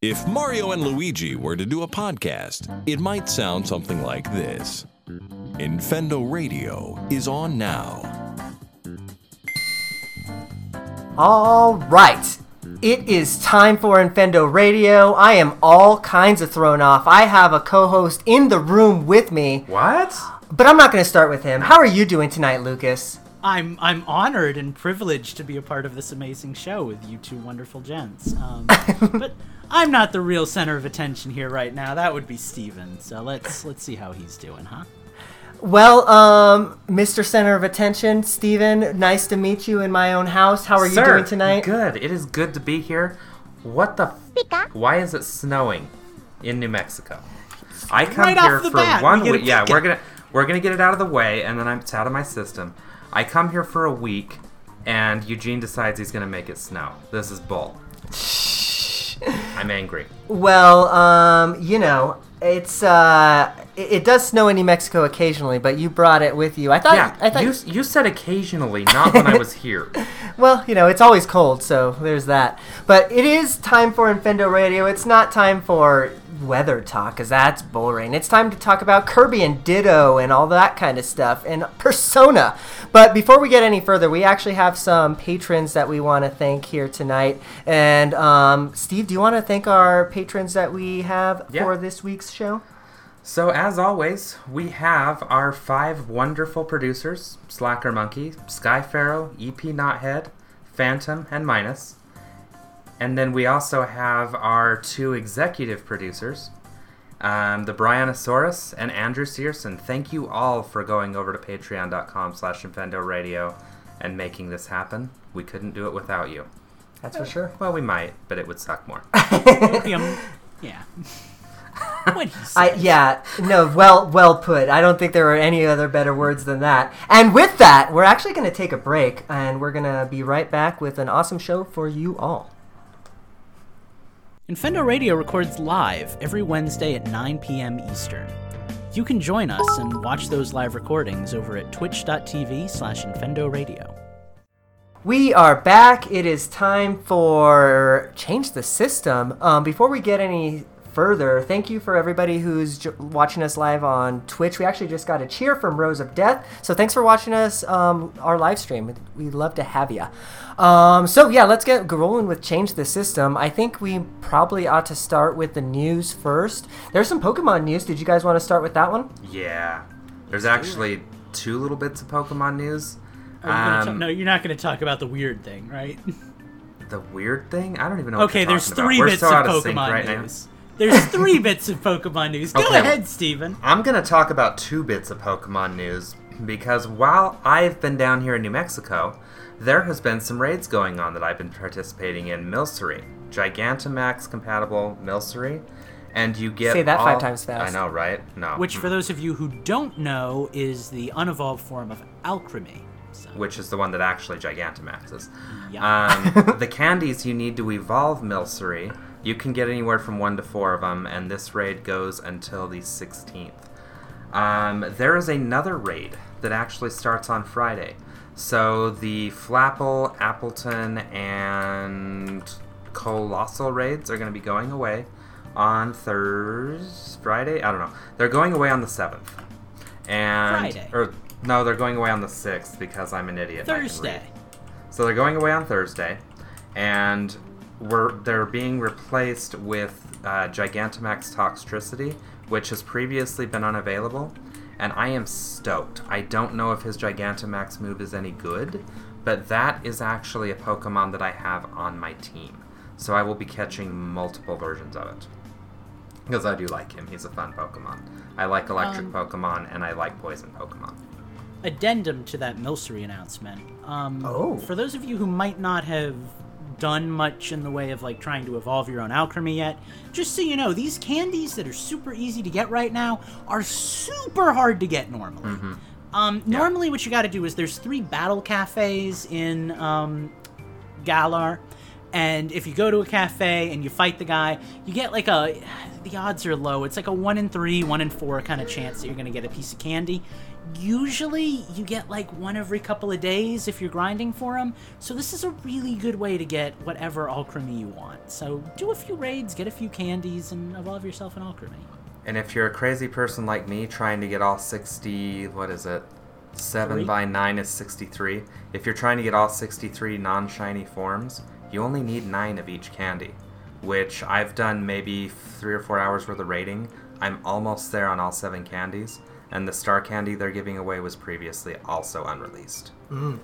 If Mario and Luigi were to do a podcast, it might sound something like this Infendo Radio is on now. All right. It is time for Infendo Radio. I am all kinds of thrown off. I have a co host in the room with me, What? but I'm not going to start with him. How are you doing tonight, Lucas? I'm I'm honored and privileged to be a part of this amazing show with you two wonderful gents. Um, but I'm not the real center of attention here right now. That would be Steven. So let's let's see how he's doing, huh? Well, um, Mr. Center of Attention, Steven, nice to meet you in my own house. How are you doing tonight? Good. It is good to be here. What the? F- why is it snowing in New Mexico? I come Right off here the for bat, one we week. Yeah, peek we're gonna we're gonna get it out of the way, and then I'm, it's out of my system. I come here for a week, and Eugene decides he's gonna make it snow. This is bull. I'm angry. Well, um, you know, it's uh, it, it does snow in New Mexico occasionally, but you brought it with you. I thought, Yeah, I thought, you you said occasionally, not when I was here. well, you know, it's always cold, so there's that. But it is time for Infendo Radio. It's not time for weather talk, because that's boring. It's time to talk about Kirby and Ditto and all that kind of stuff and Persona. But before we get any further, we actually have some patrons that we want to thank here tonight. And um, Steve, do you want to thank our patrons that we have Yeah. for this week's show? So, as always, we have our five wonderful producers Slacker Monkey, Sky Pharaoh, EP Knothead, Phantom, and Minus. And then we also have our two executive producers, um, the Brianosaurus and Andrew Searson. Thank you all for going over to patreon.com slash Infendo Radio and making this happen. We couldn't do it without you. That's for sure. Well, we might, but it would suck more. Opium. Yeah. what I, yeah, no, well, well put. I don't think there are any other better words than that. And with that, we're actually going to take a break, and we're going to be right back with an awesome show for you all. Infendo Radio records live every Wednesday at 9 p.m. Eastern. You can join us and watch those live recordings over at twitch.tv slash Infendo Radio. We are back. It is time for change the system. Um, before we get any further, thank you for everybody who's j- watching us live on Twitch. We actually just got a cheer from Rose of Death, so thanks for watching us um, our live stream. We'd love to have you. Um, so yeah, let's get rolling with change the system. I think we probably ought to start with the news first. There's some Pokemon news. Did you guys want to start with that one? yeah. There's actually two little bits of Pokemon news. Are you gonna Um, no, you're not going to talk about the weird thing, right? The weird thing? I don't even know. What okay, you're there's talking about. three We're bits of out of sync Pokemon right now. news. There's three bits of Pokemon news. Go Okay. ahead, Steven. I'm gonna talk about two bits of Pokemon news because while I've been down here in New Mexico, there has been some raids going on that I've been participating in. Milcery, Gigantamax compatible Milcery, and you get Say that five times fast. I know, right? No. Which, for those of you who don't know, is the unevolved form of Alcremie. So, which is the one that actually Gigantamaxes. Yeah. Um, the candies you need to evolve Milcery, you can get anywhere from one to four of them, and this raid goes until the 16th. Um, there is another raid that actually starts on Friday. So the Flapple, Appletun, and Coalossal raids are going to be going away on Thursday, Friday. I don't know. They're going away on the seventh, and Friday. or no, they're going away on the sixth because I'm an idiot. and I can read. Thursday. So they're going away on Thursday, and we're they're being replaced with uh, Gigantamax Toxtricity, which has previously been unavailable, and I am stoked. I don't know if his Gigantamax move is any good, but that is actually a Pokemon that I have on my team. So I will be catching multiple versions of it. Because I do like him. He's a fun Pokemon. I like electric Um, Pokemon, and I like poison Pokemon. addendum to that Milcery announcement. Um, Oh. For those of you who might not have done much in the way of like trying to evolve your own Alcremie yet, just so you know, these candies that are super easy to get right now are super hard to get normally. Mm-hmm. Um, Normally, what you got to do is there's three battle cafes in um, Galar. And if you go to a cafe and you fight the guy, you get like a. The odds are low. It's like a one in three, one in four kind of chance that you're going to get a piece of candy. Usually, you get like one every couple of days if you're grinding for them. So, this is a really good way to get whatever Alcremie you want. So, do a few raids, get a few candies, and evolve yourself an Alcremie. And if you're a crazy person like me trying to get all 60, what is it? 7 Three? by 9 is 63. If you're trying to get all 63 non shiny forms, you only need 9 of each candy. Which I've done maybe 3 or 4 hours worth of raiding. I'm almost there on all 7 candies. And the star candy they're giving away was previously also unreleased. Mm.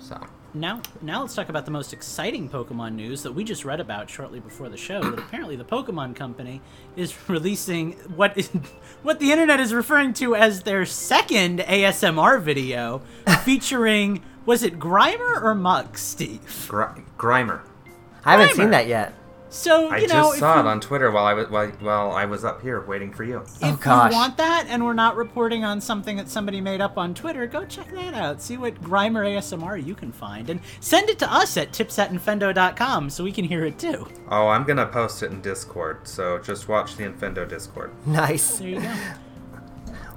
So. Now, now let's talk about the most exciting Pokemon news that we just read about shortly before the show. That apparently the Pokemon Company is releasing what is what the internet is referring to as their second ASMR video, featuring was it Grimer or Muk, Steve? Gr- Grimer. I haven't Grimer. seen that yet. So I you know, just if saw you, it on Twitter while I was while, while I was up here waiting for you. Oh, if gosh. you want that, and we're not reporting on something that somebody made up on Twitter, go check that out. See what Grimer ASMR you can find, and send it to us at tips at infendo.com so we can hear it too. Oh, I'm gonna post it in Discord, so just watch the Infendo Discord. Nice. There you go.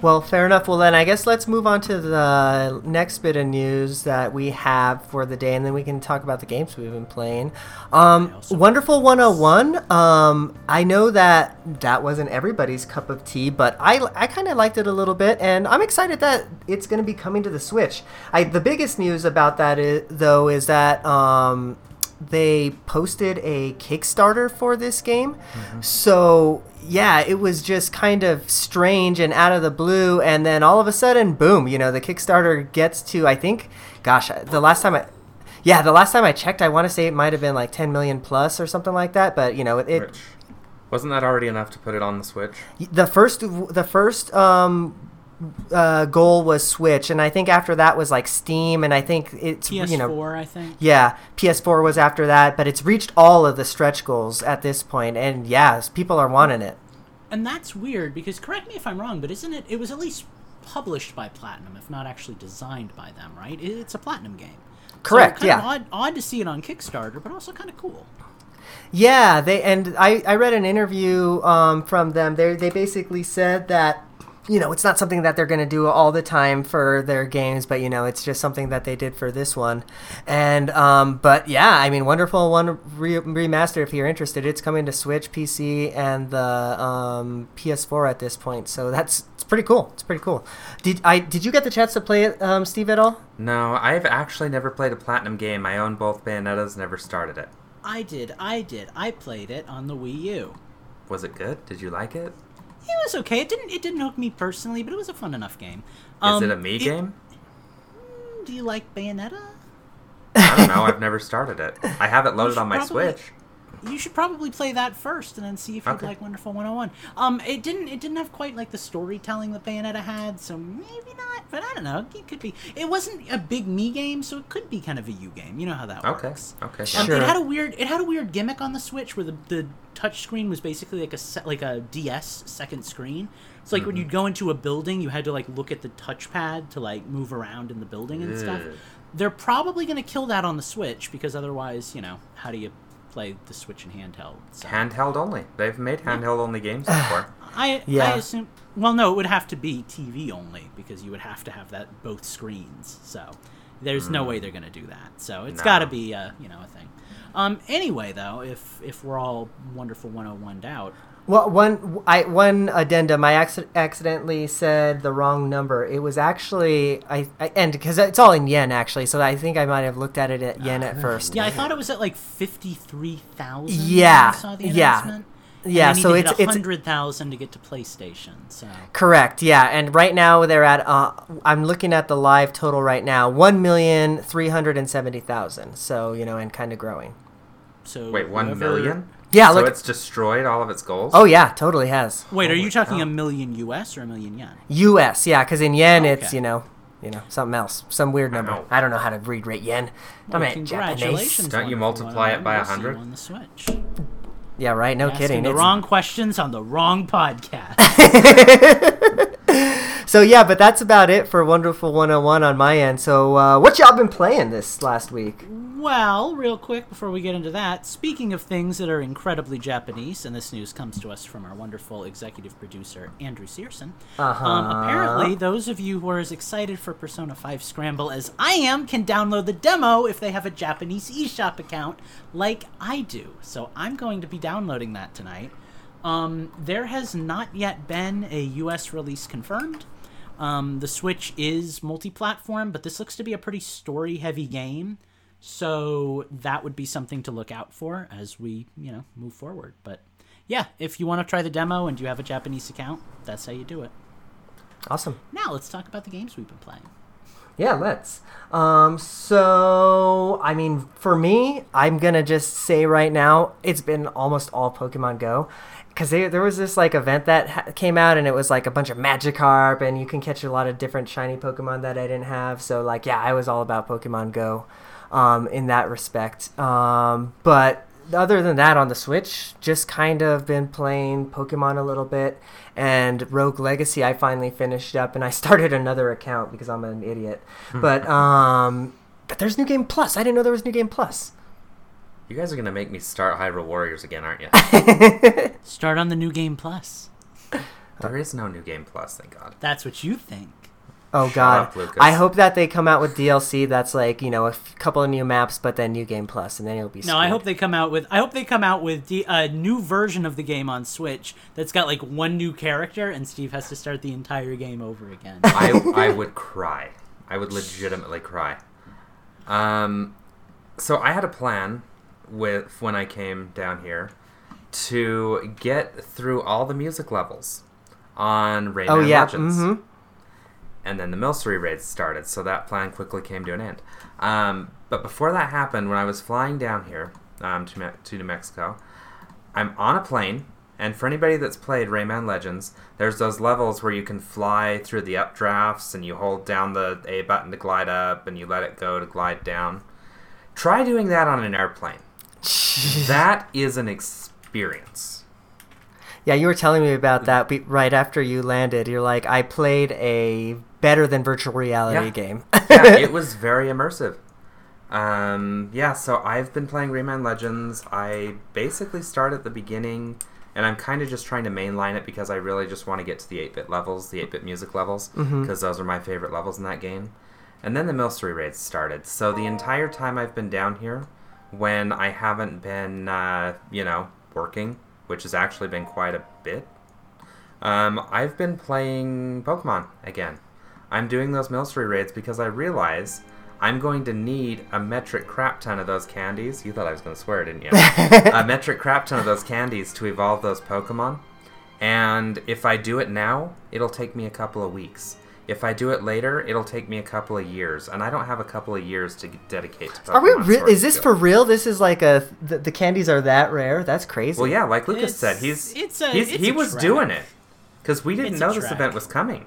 Well, fair enough. Well, then I guess let's move on to the next bit of news that we have for the day, and then we can talk about the games we've been playing. Um, Wonderful 101. Um, I know that that wasn't everybody's cup of tea, but I, I kind of liked it a little bit, and I'm excited that it's going to be coming to the Switch. I, the biggest news about that, is, though, is that um, they posted a Kickstarter for this game. So, yeah, it was just kind of strange and out of the blue. And then all of a sudden, boom, you know, the Kickstarter gets to, I think, gosh, the last time I. Yeah, the last time I checked, I want to say it might have been like 10 million plus or something like that. But you know, it, it wasn't that already enough to put it on the Switch? the first the first um, uh, goal was Switch, and I think after that was like Steam, and I think it's PS4, you know I think. yeah, PS4 was after that, but it's reached all of the stretch goals at this point, and yeah, people are wanting it. And that's weird because correct me if I'm wrong, but isn't it? It was at least published by Platinum, if not actually designed by them, right? It's a Platinum game. Correct, So yeah. Odd, odd to see it on Kickstarter, but also kind of cool. Yeah, they and I, I read an interview um, from them. They they basically said that you know it's not something that they're going to do all the time for their games, but you know it's just something that they did for this one. And um, but yeah, I mean, wonderful one re- remaster. If you're interested, it's coming to Switch, PC, and the um, PS4 at this point. So that's it's pretty cool. It's pretty cool. Did I did you get the chance to play it, um, Steve, at all? No, I've actually never played a Platinum game. I own both Bayonettas, never started it. I did, I did. I played it on the Wii U. Was it good? Did you like it? It was okay. It didn't it didn't hook me personally, but it was a fun enough game. Is Um, it a me game? Do you like Bayonetta? I don't know. I've never started it. I have it loaded on my probably- Switch. You should probably play that first and then see if you'd Okay. like Wonderful 101. Um, it didn't it didn't have quite like the storytelling that Bayonetta had, so maybe not. But I don't know. It could be. It wasn't a big me game, so it could be kind of a you game. You know how that Okay. works. Okay. Um, Sure. It had a weird it had a weird gimmick on the Switch where the the touch screen was basically like a se- like a DS second screen. So like when Mm-hmm. you'd go into a building, you had to like look at the touchpad to like move around in the building and stuff. They're probably going to kill that on the Switch because otherwise, you know, how do you play the Switch and handheld? So Handheld only. They've made handheld only games before. I Yeah. I assume well no, it would have to be TV only because you would have to have that both screens. So there's no way they're going to do that. So it's No. got to be a, you know a thing. Um anyway though, if if we're all wonderful 101 out, Well, one I one addendum. I acci- accidentally said the wrong number. It was actually I, I and because it's all in yen actually, so I think I might have looked at it at yen at first. yeah, I thought it was at like 53,000 Yeah, saw the yeah. announcement. Yeah, and so need it's- to hit it's- 100,000 to get to PlayStation. So Correct. Yeah, and right now they're at. Uh, I'm looking at the live total right now. One million three hundred and seventy thousand. So you know, and kind of growing. so Wait, one whoever- million? Yeah, So look- it's destroyed all of its goals. Oh yeah, totally has. Wait, are you talking cow. a million US or a million yen? U.S. Yeah, because in yen oh, it's Okay. you know, you know something else, some weird number. Wow. I don't know how to read rate yen. Well, I'm congratulations! Japanese. Don't you multiply it by 101. We'll see you 100? on the Switch. Yeah, right. No Asking kidding. The It's- wrong questions on the wrong podcast. so yeah, but that's about it for Wonderful 101 on my end. So uh, what y'all been playing this last week? Well, real quick before we get into that, speaking of things that are incredibly Japanese, and this news comes to us from our wonderful executive producer, Andrew Searson. Uh-huh. Um, apparently, those of you who are as excited for Persona 5 Scramble as I am can download the demo if they have a Japanese eShop account like I do. So I'm going to be downloading that tonight. Um, there has not yet been a US release confirmed. Um, the Switch is multi platform, but this looks to be a pretty story heavy game. So that would be something to look out for as we, you know, move forward. But yeah, if you want to try the demo and you have a Japanese account, that's how you do it. Awesome. Now let's talk about the games we've been playing. Yeah, let's. Um, so, I mean, for me, I'm gonna just say right now, it's been almost all Pokemon Go. Because there was this like event that ha- came out, and it was like a bunch of Magikarp, and you can catch a lot of different shiny Pokemon that I didn't have. So, like, yeah, I was all about Pokemon Go, um, in that respect. Um, but other than that, on the Switch, just kind of been playing Pokemon a little bit, and Rogue Legacy. I finally finished up, and I started another account because I'm an idiot. but um, but there's New Game Plus. I didn't know there was New Game Plus. You guys are gonna make me start Hyrule Warriors again, aren't you? Start on the new game plus. there is no new game plus, thank God. That's what you think. Oh God! up, Lucas. I hope that they come out with DLC that's like you know a f- couple of new maps, but then New Game Plus, and then it'll be. No, I hope they come out with. I hope they come out with the, a new version of the game on Switch that's got like one new character, and Steve has to start the entire game over again. I I would cry. I would legitimately cry. Um, so I had a plan with when I came down here to get through all the music levels on Rayman Oh yeah. Legends. Mm-hmm. and then the Milcery raids started, so that plan quickly came to an end. Um, but before that happened, when I was flying down here um, to, Me- to New Mexico, I'm on a plane, and for anybody that's played Rayman Legends, there's those levels where you can fly through the updrafts, and you hold down the A button to glide up, and you let it go to glide down. Try doing that on an airplane. that is an experience. Yeah, you were telling me about that right after you landed. You're like, I played a better than virtual reality Yeah. game. yeah, it was very immersive. Um, yeah, so I've been playing Rayman Legends. I basically start at the beginning, and I'm kind of just trying to mainline it because I really just want to get to the 8-bit levels, the 8-bit music levels, because those are my favorite levels in that game. And then the Milcery raids started. So the entire time I've been down here, when I haven't been, uh, you know, working, which has actually been quite a bit, um, I've been playing Pokemon again. I'm doing those Milcery raids because I realize I'm going to need a metric crap ton of those candies. You thought I was going to swear, didn't you? a metric crap ton of those candies to evolve those Pokemon. And if I do it now, it'll take me a couple of weeks. If I do it later, it'll take me a couple of years, and I don't have a couple of years to dedicate to Pokemon. Are we? Re- Sword is this and for real? This is like a the, the candies are that rare? That's crazy. Well, yeah, like Lucas It's- said, he's it's a- he's, it's he a was track. doing it because we didn't It's know this event was coming.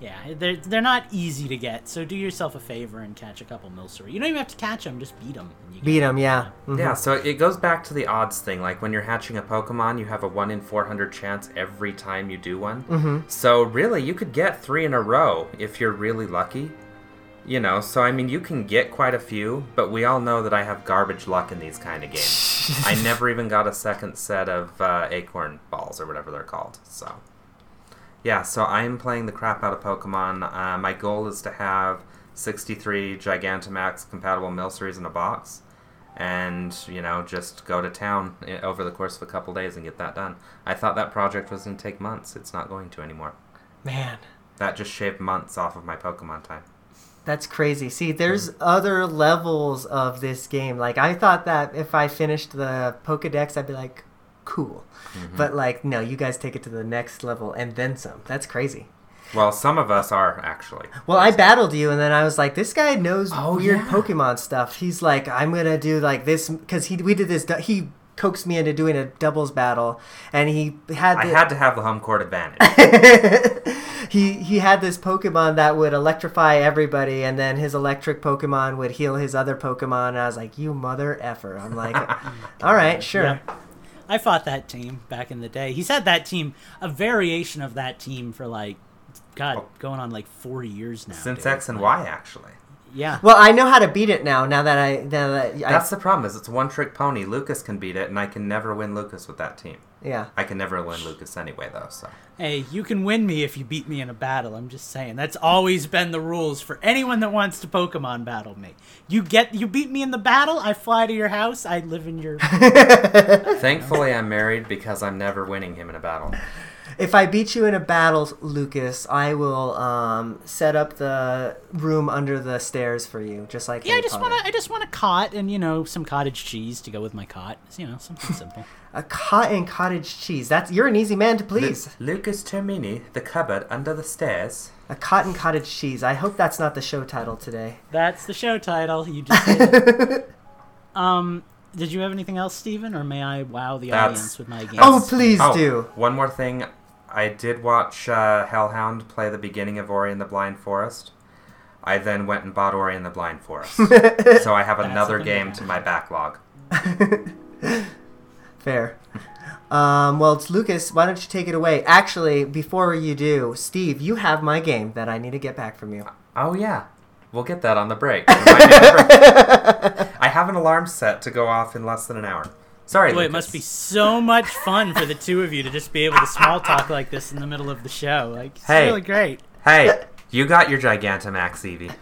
Yeah, they're, they're not easy to get, so do yourself a favor and catch a couple Milcery. You don't even have to catch them, just beat them. Beat them, yeah. Mhm. Yeah, so it goes back to the odds thing. Like when you're hatching a Pokemon, you have a 1 in 400 chance every time you do one. Mm-hmm. So really, you could get three in a row if you're really lucky. You know, so I mean, you can get quite a few, but we all know that I have garbage luck in these kind of games. I never even got a second set of uh, acorn balls or whatever they're called. So, yeah, so I am playing the crap out of Pokemon. Uh, my goal is to have 63 Gigantamax compatible Milceries in a box and you know just go to town over the course of a couple days and get that done. I thought that project was going to take months. It's not going to anymore. Man, That just shaved months off of my Pokemon time. that's crazy. See, there's other levels of this game. Like I thought that if I finished the Pokedex, I'd be like, cool. Mm-hmm. But like, no, you guys take it to the next level and then some. That's crazy. Well, some of us are actually. Well, I battled you, and then I was like, "This guy knows Oh, weird yeah. Pokemon stuff." He's like, "I'm gonna do like this because he we did this. He coaxed me into doing a doubles battle, and he had I had to have the home court advantage. he he had this Pokemon that would electrify everybody, and then his electric Pokemon would heal his other Pokemon. And I was like, "You mother effer!" I'm like, "All right, sure." Yeah. I fought that team back in the day. He's had that team, a variation of that team for like God, going on like 40 years now. Since dude. X and Y, actually. Yeah. Well, I know how to beat it now. Now that I now that I, That's the problem. Is it's one-trick pony. Lucas can beat it, and I can never win Lucas with that team. Yeah. I can never win Lucas anyway, though. So Hey, you can win me if you beat me in a battle. I'm just saying. That's always been the rules for anyone that wants to Pokemon battle me. You get you beat me in the battle, I fly to your house, I live in your thankfully, I'm married because I'm never winning him in a battle. If I beat you in a battle, Lucas, I will um, set up the room under the stairs for you, just like Yeah, I just want to I just want a cot and you know some cottage cheese to go with my cot. You know, something simple. a cot and cottage cheese. That's you're an easy man to please. Lu- Lucas Termini, the cupboard under the stairs. A cotton cottage cheese. I hope that's not the show title today. That's the show title. You just did. Um did you have anything else, Steven, or may I wow the That's- audience with my game? Oh, please Oh, do. One more thing. I did watch uh, Hellhound play the beginning of Ori and the Blind Forest. I then went and bought Ori and the Blind Forest. so I have another game to to my backlog. Fair. Um, well, it's Lucas. Why don't you take it away? Actually, before you do, Steve, you have my game that I need to get back from you. Oh yeah, we'll get that on the break. Remind me of the break. I have an alarm set to go off in less than an hour. Sorry, Boy, Lucas. it must be so much fun for the two of you to just be able to small talk like this in the middle of the show. Like, it's Hey. really great. Hey, you got your Gigantamax, Eevee.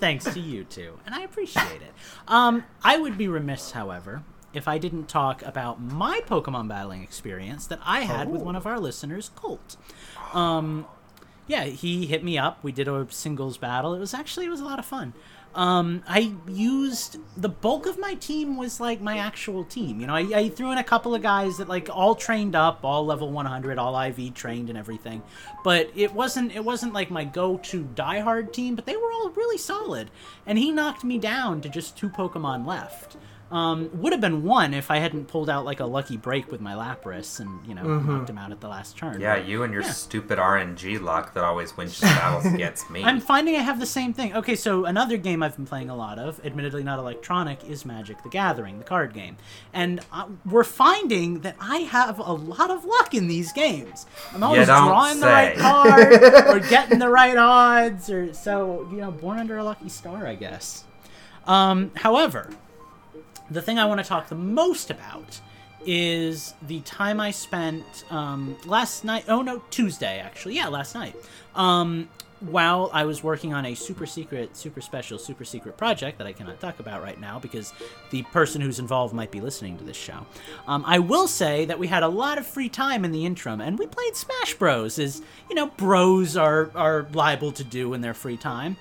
Thanks to you two, and I appreciate it. Um, I would be remiss, however, if I didn't talk about my Pokemon battling experience that I had with one of our listeners, Colt. Um, yeah, he hit me up. We did a singles battle. It was actually it was a lot of fun. Um, I used the bulk of my team was like my actual team. You know, I, I threw in a couple of guys that like all trained up, all level 100, all IV trained and everything. But it wasn't it wasn't like my go-to diehard team. But they were all really solid, and he knocked me down to just two Pokemon left. Um, would have been one if I hadn't pulled out like a lucky break with my Lapras and you know knocked him out at the last turn. Yeah, But- you and your Yeah. stupid RNG luck that always wins the battles against me. I'm finding I have the same thing. Okay, so another game I've been playing a lot of, admittedly not electronic, is Magic the Gathering, the card game. And uh, we're finding that I have a lot of luck in these games. I'm always don't drawing the right card or getting the right odds or so, you know, born under a lucky star, I guess. Um, however, the thing I want to talk the most about is the time I spent um, last night. Oh no, Tuesday actually. Yeah, last night. Um, while I was working on a super secret, super special, super secret project that I cannot talk about right now because the person who's involved might be listening to this show. Um, I will say that we had a lot of free time in the interim, and we played Smash Bros. As you know, bros are are liable to do in their free time.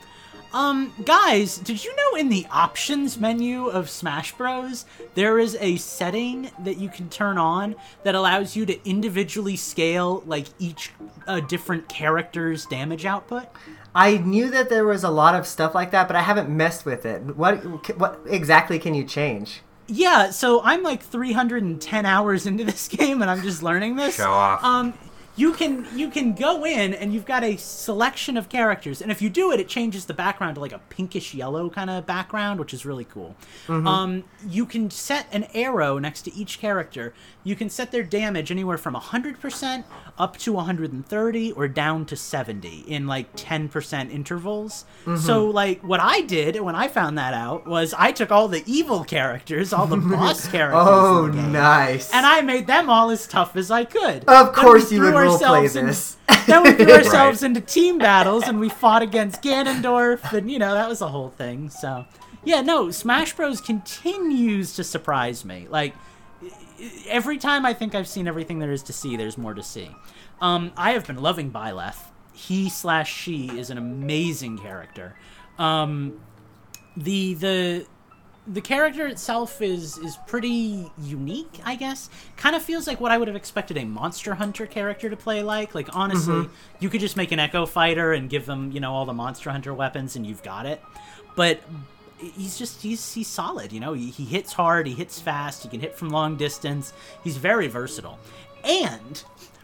Um, guys, did you know in the options menu of Smash Bros, there is a setting that you can turn on that allows you to individually scale like each uh, different character's damage output? I knew that there was a lot of stuff like that, but I haven't messed with it. What what exactly can you change? Yeah, so I'm like 310 hours into this game and I'm just learning this. Show off. Um, you can you can go in and you've got a selection of characters, and if you do it, it changes the background to like a pinkish yellow kind of background, which is really cool. Um, you can set an arrow next to each character. You can set their damage anywhere from 100% up to 130 or down to 70 in like 10% intervals. So like what I did when I found that out was I took all the evil characters, all the boss characters. Oh, the nice. and I made them all as tough as I could. Of course you would ourselves in- then we threw Right. into team battles and we fought against Ganondorf, and you know that was a whole thing. So, yeah, no, Smash Bros. continues to surprise me. Like every time I think I've seen everything there is to see, there's more to see. Um, I have been loving Byleth. He slash she is an amazing character. Um, the the the character itself is is pretty unique, I guess. Kind of feels like what I would have expected a Monster Hunter character to play like. Like honestly, mm-hmm. you could just make an Echo Fighter and give them, you know, all the Monster Hunter weapons and you've got it. But he's just he's he's solid, you know. He, he hits hard, he hits fast, he can hit from long distance. He's very versatile. And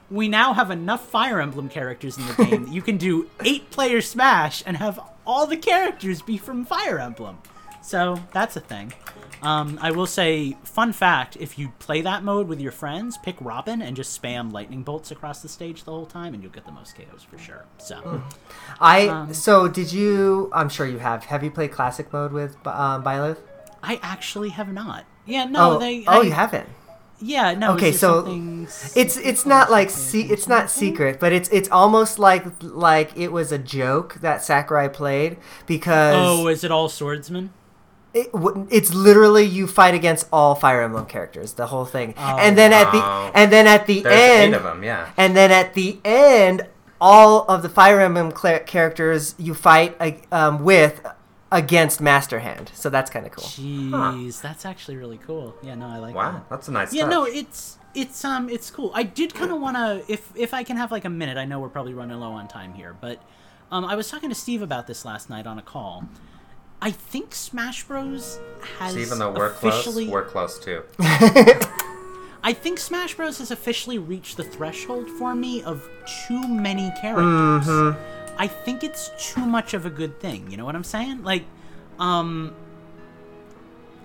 we now have enough Fire Emblem characters in the game that you can do eight player Smash and have all the characters be from Fire Emblem. So that's a thing. Um, I will say, fun fact: if you play that mode with your friends, pick Robin and just spam lightning bolts across the stage the whole time, and you'll get the most KOs for sure. So, I Um, so did you? I'm sure you have. Have you played classic mode with um, Byleth? I actually have not. Yeah, no, oh, they. oh, I- you haven't. Yeah, no. Okay, so It's it's not like se- it's not secret, but it's it's almost like like it was a joke that Sakurai played because Oh, is it all swordsmen? It, it's literally you fight against all Fire Emblem characters, the whole thing, Oh, and then at the and then at the There's end, eight of them, yeah. and then at the end, all of the Fire Emblem cla characters you fight um, with against Master Hand. So that's kind of cool. Jeez, that's actually really cool. Yeah, no, I like that. Wow, that's a nice Yeah, touch. no, it's it's um it's cool. I did kind of want to if if I can have like a minute. I know we're probably running low on time here, but um I was talking to Steve about this last night on a call. I think Smash Bros has So even though we're officially close, we're close too. I think Smash Bros has officially reached the threshold for me of too many characters. Mm-hmm. I think it's too much of a good thing. You know what I'm saying? Like, um,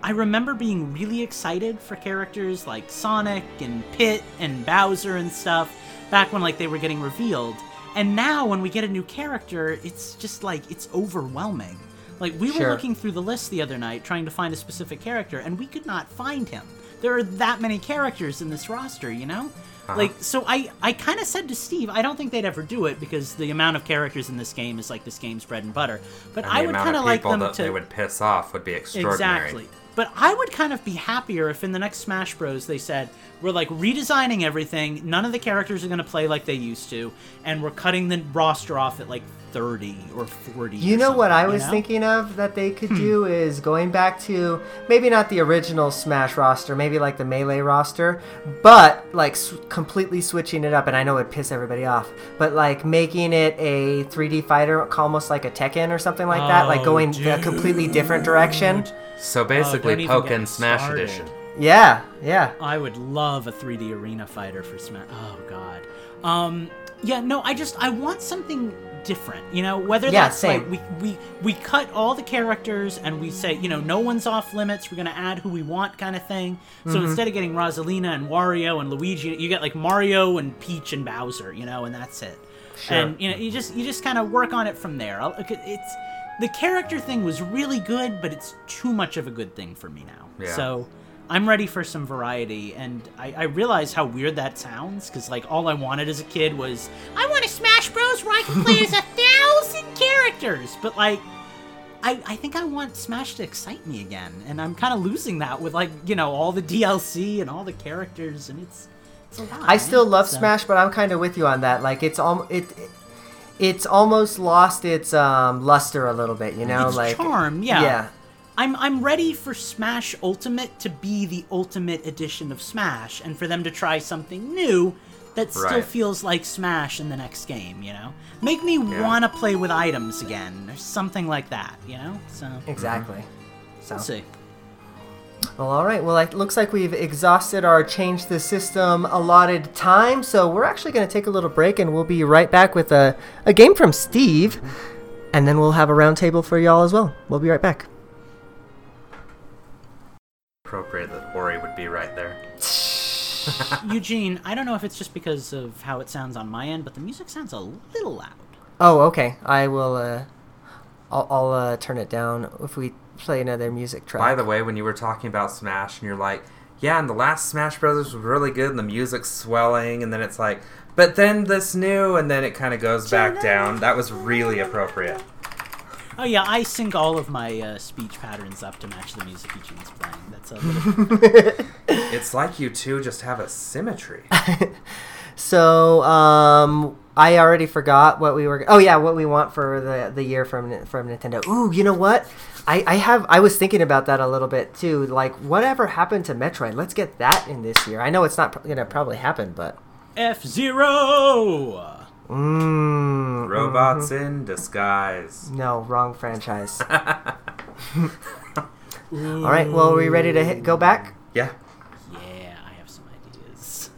I remember being really excited for characters like Sonic and Pit and Bowser and stuff back when like they were getting revealed. And now when we get a new character, it's just like it's overwhelming. Like we were looking through the list the other night trying to find a specific character and we could not find him. There are that many characters in this roster, you know? Uh-huh. Like so I I kind of said to Steve, I don't think they'd ever do it because the amount of characters in this game is like this game's bread and butter. But And I would kind of like them that to they would piss off would be extraordinary. Exactly. But I would kind of be happier if in the next Smash Bros. they said, we're like redesigning everything, none of the characters are going to play like they used to, and we're cutting the roster off at like 30 or 40. You or know what I you was know? Hmm. thinking of that they could do is going back to maybe not the original Smash roster, maybe like the Melee roster, but like s- completely switching it up. And I know it'd piss everybody off, but like making it a 3D fighter, almost like a Tekken or something like that, like Oh, going a completely different direction. So basically, Oh, don't Pokken Smash started. Edition. Yeah, yeah. I would love a 3D arena fighter for Smash. Oh god. Um yeah, no, I just I want something different. You know, whether Yeah, that's same. like we we we cut all the characters and we say, you know, no one's off limits. We're going to add who we want kind of thing. So Mm-hmm. instead of getting Rosalina and Wario and Luigi, you get like Mario and Peach and Bowser, you know, and that's it. Sure. And you know, you just you just kind of work on it from there. I'll- It's the character thing was really good, but it's too much of a good thing for me now. Yeah. So I'm ready for some variety, and I, I realize how weird that sounds because like all I wanted as a kid was I want a Smash Bros. where I can play as a thousand characters, but like. I, I think I want Smash to excite me again, and I'm kind of losing that with like you know all the DLC and all the characters, and it's it's a lot. I still love So- Smash, but I'm kind of with you on that. Like it's all it, it it's almost lost its um, luster a little bit. You know, Its like charm, yeah. yeah. I'm I'm ready for Smash Ultimate to be the ultimate edition of Smash, and for them to try something new that still Right. feels like Smash in the next game. You know, make me want to play with items again, or something like that. You know, so Exactly. So. we'll see. Well, all right. Well, it looks like we've exhausted our change the system allotted time, so we're actually going to take a little break, and we'll be right back with a, a game from Steve, and then we'll have a roundtable for y'all as well. We'll be right back. Appropriate that Ori would be right there. Eugene, I don't know if it's just because of how it sounds on my end, but the music sounds a little loud. Oh, okay. I will. Uh, I'll, I'll uh, turn it down if we play another music track. By the way, when you were talking about Smash and you're like, yeah, and the last Smash Brothers was really good and the music's swelling, and then it's like, but then this new, and then it kind of goes back down. That was really appropriate. Oh yeah, I sync all of my uh, speech patterns up to match the music Eugene's playing. That's a little It's like you two just have a symmetry. So, um, I already forgot what we were. Oh yeah, what we want for the the year from from Nintendo. Ooh, you know what? I I have I was thinking about that a little bit too. Like, whatever happened to Metroid? Let's get that in this year. I know it's not pr- gonna probably happen, but. F Zero. Mmm. Robots in disguise. No, wrong franchise. All right. Well, are we ready to hit, go back? Yeah. Yeah, I have some ideas.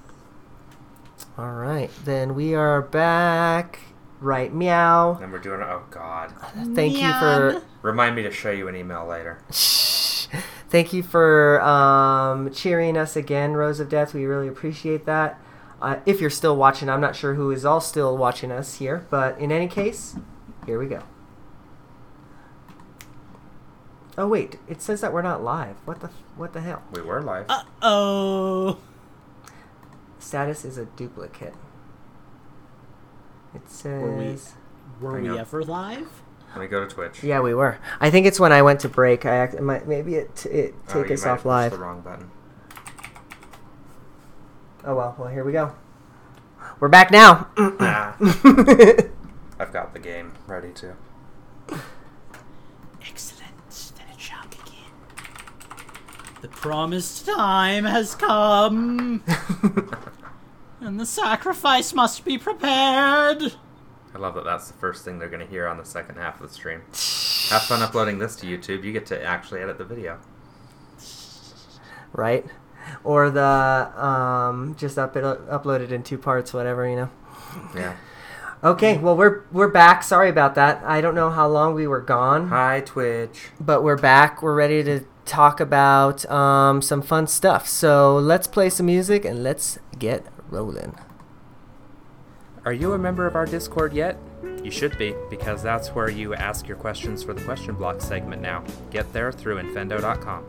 All right. Then we are back. Right. Meow. And we're doing. Oh God. Thank you for. Remind me to show you an email later. Thank you for um, cheering us again, Rose of Death. We really appreciate that. Uh, if you're still watching, I'm not sure who is all still watching us here, but in any case, here we go. Oh wait, it says that we're not live. What the what the hell? We were live. Uh oh. Status is a duplicate. It Were we- says. Were we ever live? Let me go to Twitch. Yeah, we were. I think it's when I went to break. I act- it might, maybe it it Oh, take you us might have off pushed live. The wrong button. Oh well. Well, here we go. We're back now. Ah, I've got the game ready to. Excellent. Then it shall begin. The promised time has come, and the sacrifice must be prepared. I love that that's the first thing they're going to hear on the second half of the stream. Have fun uploading this to YouTube. You get to actually edit the video. right? Or the um, just up it upload it in two parts, whatever you know. Yeah. Okay, well we're we're back. Sorry about that. I don't know how long we were gone, Hi, Twitch. but we're back. We're ready to talk about um, some fun stuff. So let's play some music and let's get rolling. Are you a member of our Discord yet? You should be, because that's where you ask your questions for the question block segment now. Get there through infendo.com.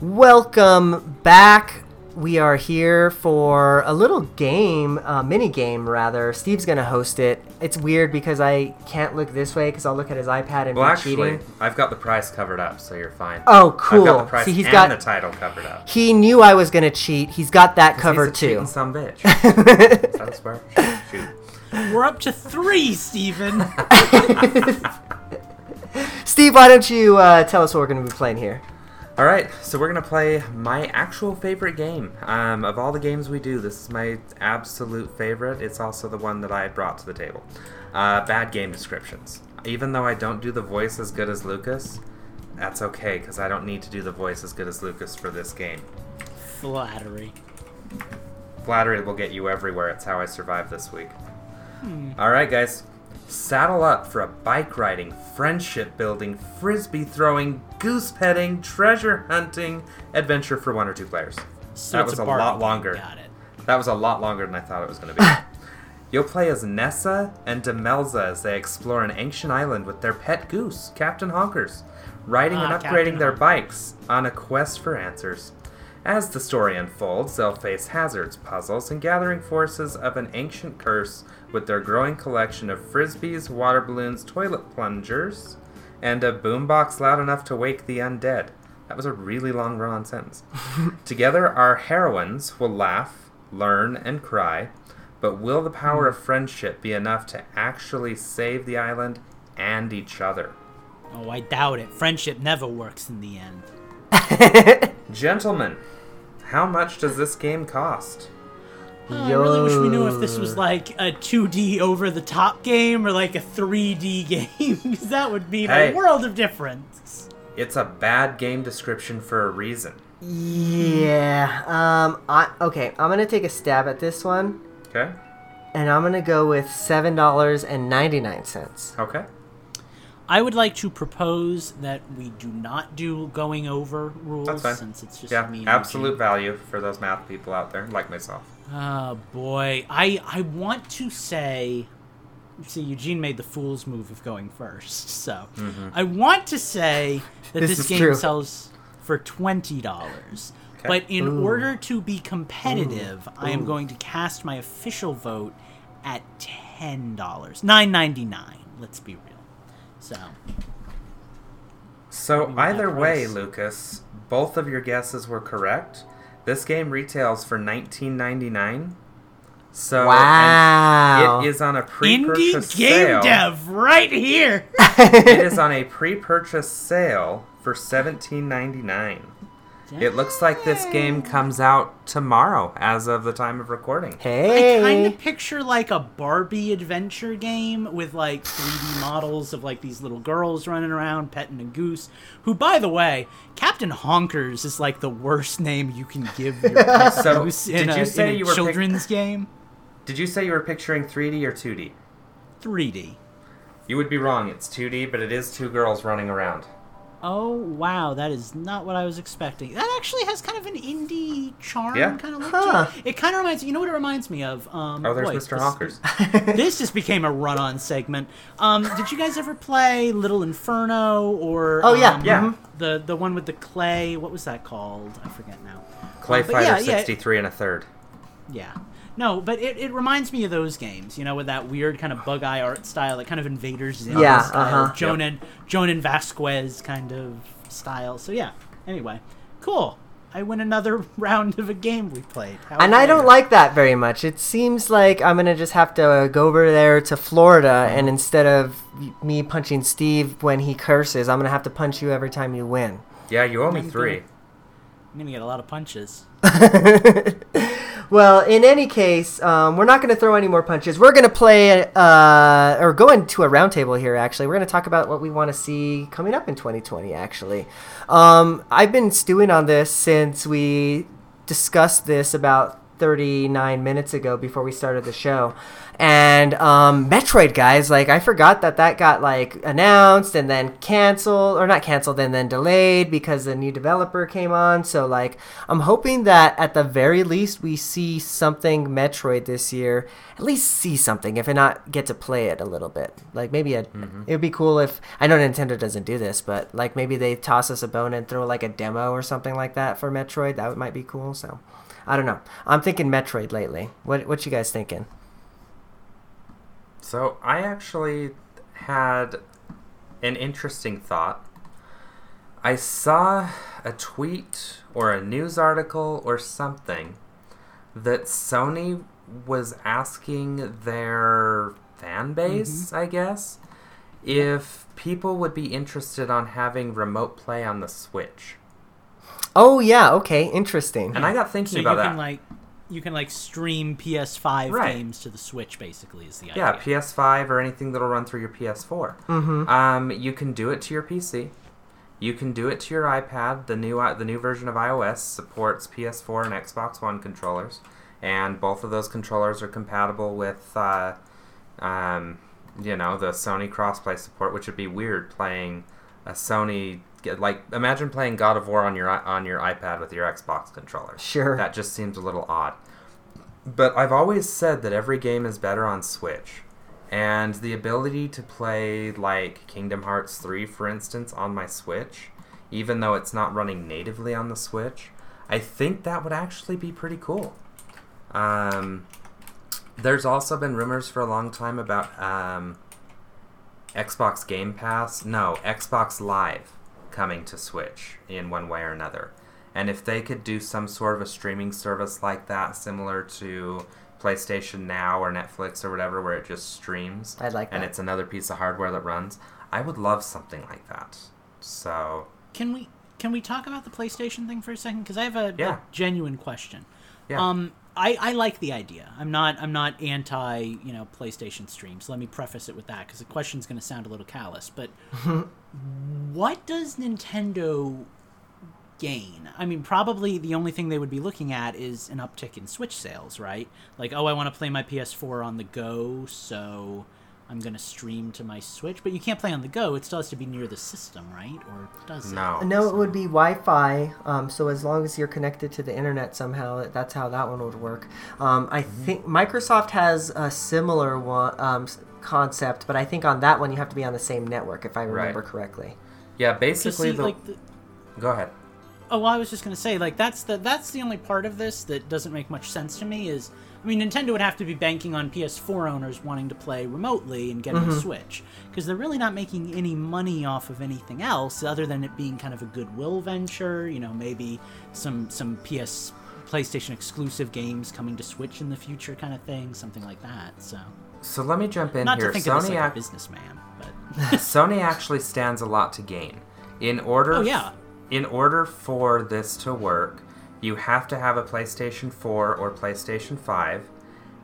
Welcome back. We are here for a little game, uh, mini game rather. Steve's gonna host it. It's weird because I can't look this way because I'll look at his iPad and Well, be actually, cheating. I've got the price covered up, so you're fine. Oh, I've cool. got the price See, he's and got- the title covered up. He knew I was gonna cheat. He's got that covered he's a too. some bitch. Is that a swear? Shoot. We're up to three, Steven. Steve, why don't you uh, tell us what we're gonna be playing here? All right, so we're gonna play my actual favorite game um, of all the games we do. This is my absolute favorite. It's also the one that I brought to the table. Uh, bad game descriptions. Even though I don't do the voice as good as Lucas, that's okay because I don't need to do the voice as good as Lucas for this game. Flattery. Flattery will get you everywhere. It's how I survived this week. All right, guys. Saddle up for a bike riding, friendship building, frisbee throwing, goose petting, treasure hunting adventure for one or two players. So that was a, Barbie lot longer. Got it. That was a lot longer than I thought it was going to be. You'll play as Nessa and Demelza as they explore an ancient island with their pet goose, Captain Honkers, riding Ah, and upgrading Captain their Honkers. bikes on a quest for answers. As the story unfolds, they'll face hazards, puzzles, and gathering forces of an ancient curse with their growing collection of frisbees, water balloons, toilet plungers, and a boombox loud enough to wake the undead. That was a really long run on sentence. Together, our heroines will laugh, learn, and cry, but will the power hmm. of friendship be enough to actually save the island and each other? Oh, I doubt it. Friendship never works in the end. Gentlemen, how much does this game cost? Oh, I really wish we knew if this was like a 2D over the top game or like a 3D game, because that would be Hey. a world of difference. It's a bad game description for a reason. Yeah. Um. I okay. I'm gonna take a stab at this one, Okay? and I'm gonna go with seven dollars and ninety nine cents. Okay. I would like to propose that we do not do going over rules That's fine. since it's just Yeah, me. and absolute Eugene. value for those math people out there, like myself. Oh boy, I I want to say. See, Eugene made the fool's move of going first, so mm-hmm. I want to say that This this, game true. sells for twenty dollars. Okay. But in Ooh. order to be competitive, I am going to cast my official vote at ten dollars, nine ninety nine. Let's be real. So. So either way, Lucas, both of your guesses were correct. This game retails for 19.99. So wow. it is on a pre-purchase Indie game sale. dev right here. it is on a pre-purchase sale for 17.99. It looks like this game comes out tomorrow as of the time of recording. Hey. I kind of picture like a Barbie adventure game with like 3D models of like these little girls running around petting a goose. Who, by the way, Captain Honkers is like the worst name you can give your pet so, goose in a, in a children's pic- game. Did you say you were picturing 3D or 2D? 3D. You would be wrong. It's 2D, but it is two girls running around. Oh wow, that is not what I was expecting. That actually has kind of an indie charm Yeah. kind of look Huh. to it. It kind of reminds you know what it reminds me of. Um, Oh, there's boy, Mr. this- Honkers. this just became a run-on segment. Um, did you guys ever play Little Inferno or? Oh, yeah. um, Yeah. The the one with the clay. What was that called? I forget now. Clay Uh, Fighter yeah, yeah, 63 and a third. Yeah. No, but it, it reminds me of those games, you know, with that weird kind of bug eye art style, that kind of Invaders Zim Yeah, style, uh-huh. Jhonen Jhonen Vasquez kind of style. So yeah. Anyway, cool. I win another round of a game we played. How And I don't dare. like that very much. It seems like I'm gonna just have to go over there to Florida, and instead of me punching Steve when he curses, I'm gonna have to punch you every time you win. Yeah, you owe me three. I'm gonna get a lot of punches. Well, in any case, um, we're not going to throw any more punches. We're going to play, uh, or go into a roundtable here, actually. We're going to talk about what we want to see coming up in 2020, actually. Um, I've been stewing on this since we discussed this about 39 minutes ago before we started the show. And um, Metroid, guys, like, I forgot that that got, like, announced and then canceled, or not canceled, and then delayed because the new developer came on. So, like, I'm hoping that at the very least we see something Metroid this year. At least see something, if not get to play it a little bit. Like, maybe a, it would be cool if, I know Nintendo doesn't do this, but, like, maybe they toss us a bone and throw, like, a demo or something like that for Metroid. That might be cool, so. I don't know. I'm thinking Metroid lately. What what you guys thinking? So I actually had an interesting thought. I saw a tweet or a news article or something that Sony was asking their fan base, mm-hmm. I guess, if people would be interested on having remote play on the Switch. Oh yeah, okay, interesting. And I got thinking So you about can that. like you can like stream PS5 Right. games to the Switch. Basically, is the idea. Yeah, PS5 or anything that'll run through your PS4. Mm-hmm. Um, you can do it to your PC. You can do it to your iPad. The new uh, the new version of iOS supports PS4 and Xbox One controllers, and both of those controllers are compatible with, uh, um, you know, the Sony crossplay support, which would be weird playing a Sony. Like, imagine playing God of War on your on your iPad with your Xbox controller. Sure. That just seems a little odd. But I've always said that every game is better on Switch. And the ability to play, like, Kingdom Hearts 3, for instance, on my Switch, even though it's not running natively on the Switch, I think that would actually be pretty cool. Um, there's also been rumors for a long time about um, Xbox Game Pass, no, Xbox Live coming to Switch in one way or another. And if they could do some sort of a streaming service like that, similar to PlayStation Now or Netflix or whatever, where it just streams, I'd like and that. it's another piece of hardware that runs, I would love something like that. So, Can we can we talk about the PlayStation thing for a second? Because I have a, Yeah. a genuine question. yeah. Um, I, I like the idea. I'm not I'm not anti you know PlayStation streams. Let me preface it with that because the question's going to sound a little callous. But what does Nintendo gain? I mean, probably the only thing they would be looking at is an uptick in Switch sales, right? Like, oh, I want to play my PS4 on the go, so I'm going to stream to my Switch. But you can't play on the go. It still has to be near the system, right? Or does it? no. No, it would be Wi-Fi. Um, so as long as you're connected to the internet somehow, that's how that one would work. Um, I think Microsoft has a similar one um, concept, but I think on that one you have to be on the same network, if I remember Right. correctly. Yeah, 'Cause basically, see, the. like, the, Go ahead. Oh, well, I was just gonna say, like that's the that's the only part of this that doesn't make much sense to me. Is I mean, Nintendo would have to be banking on PS4 owners wanting to play remotely and getting mm-hmm. a Switch because they're really not making any money off of anything else other than it being kind of a goodwill venture. You know, maybe some some PS PlayStation exclusive games coming to Switch in the future, kind of thing, something like that. So, So let me jump in not here. to think of this Sony, like a businessman, but Sony actually stands a lot to gain. In order Oh, yeah. in order for this to work, you have to have a PlayStation 4 or PlayStation 5.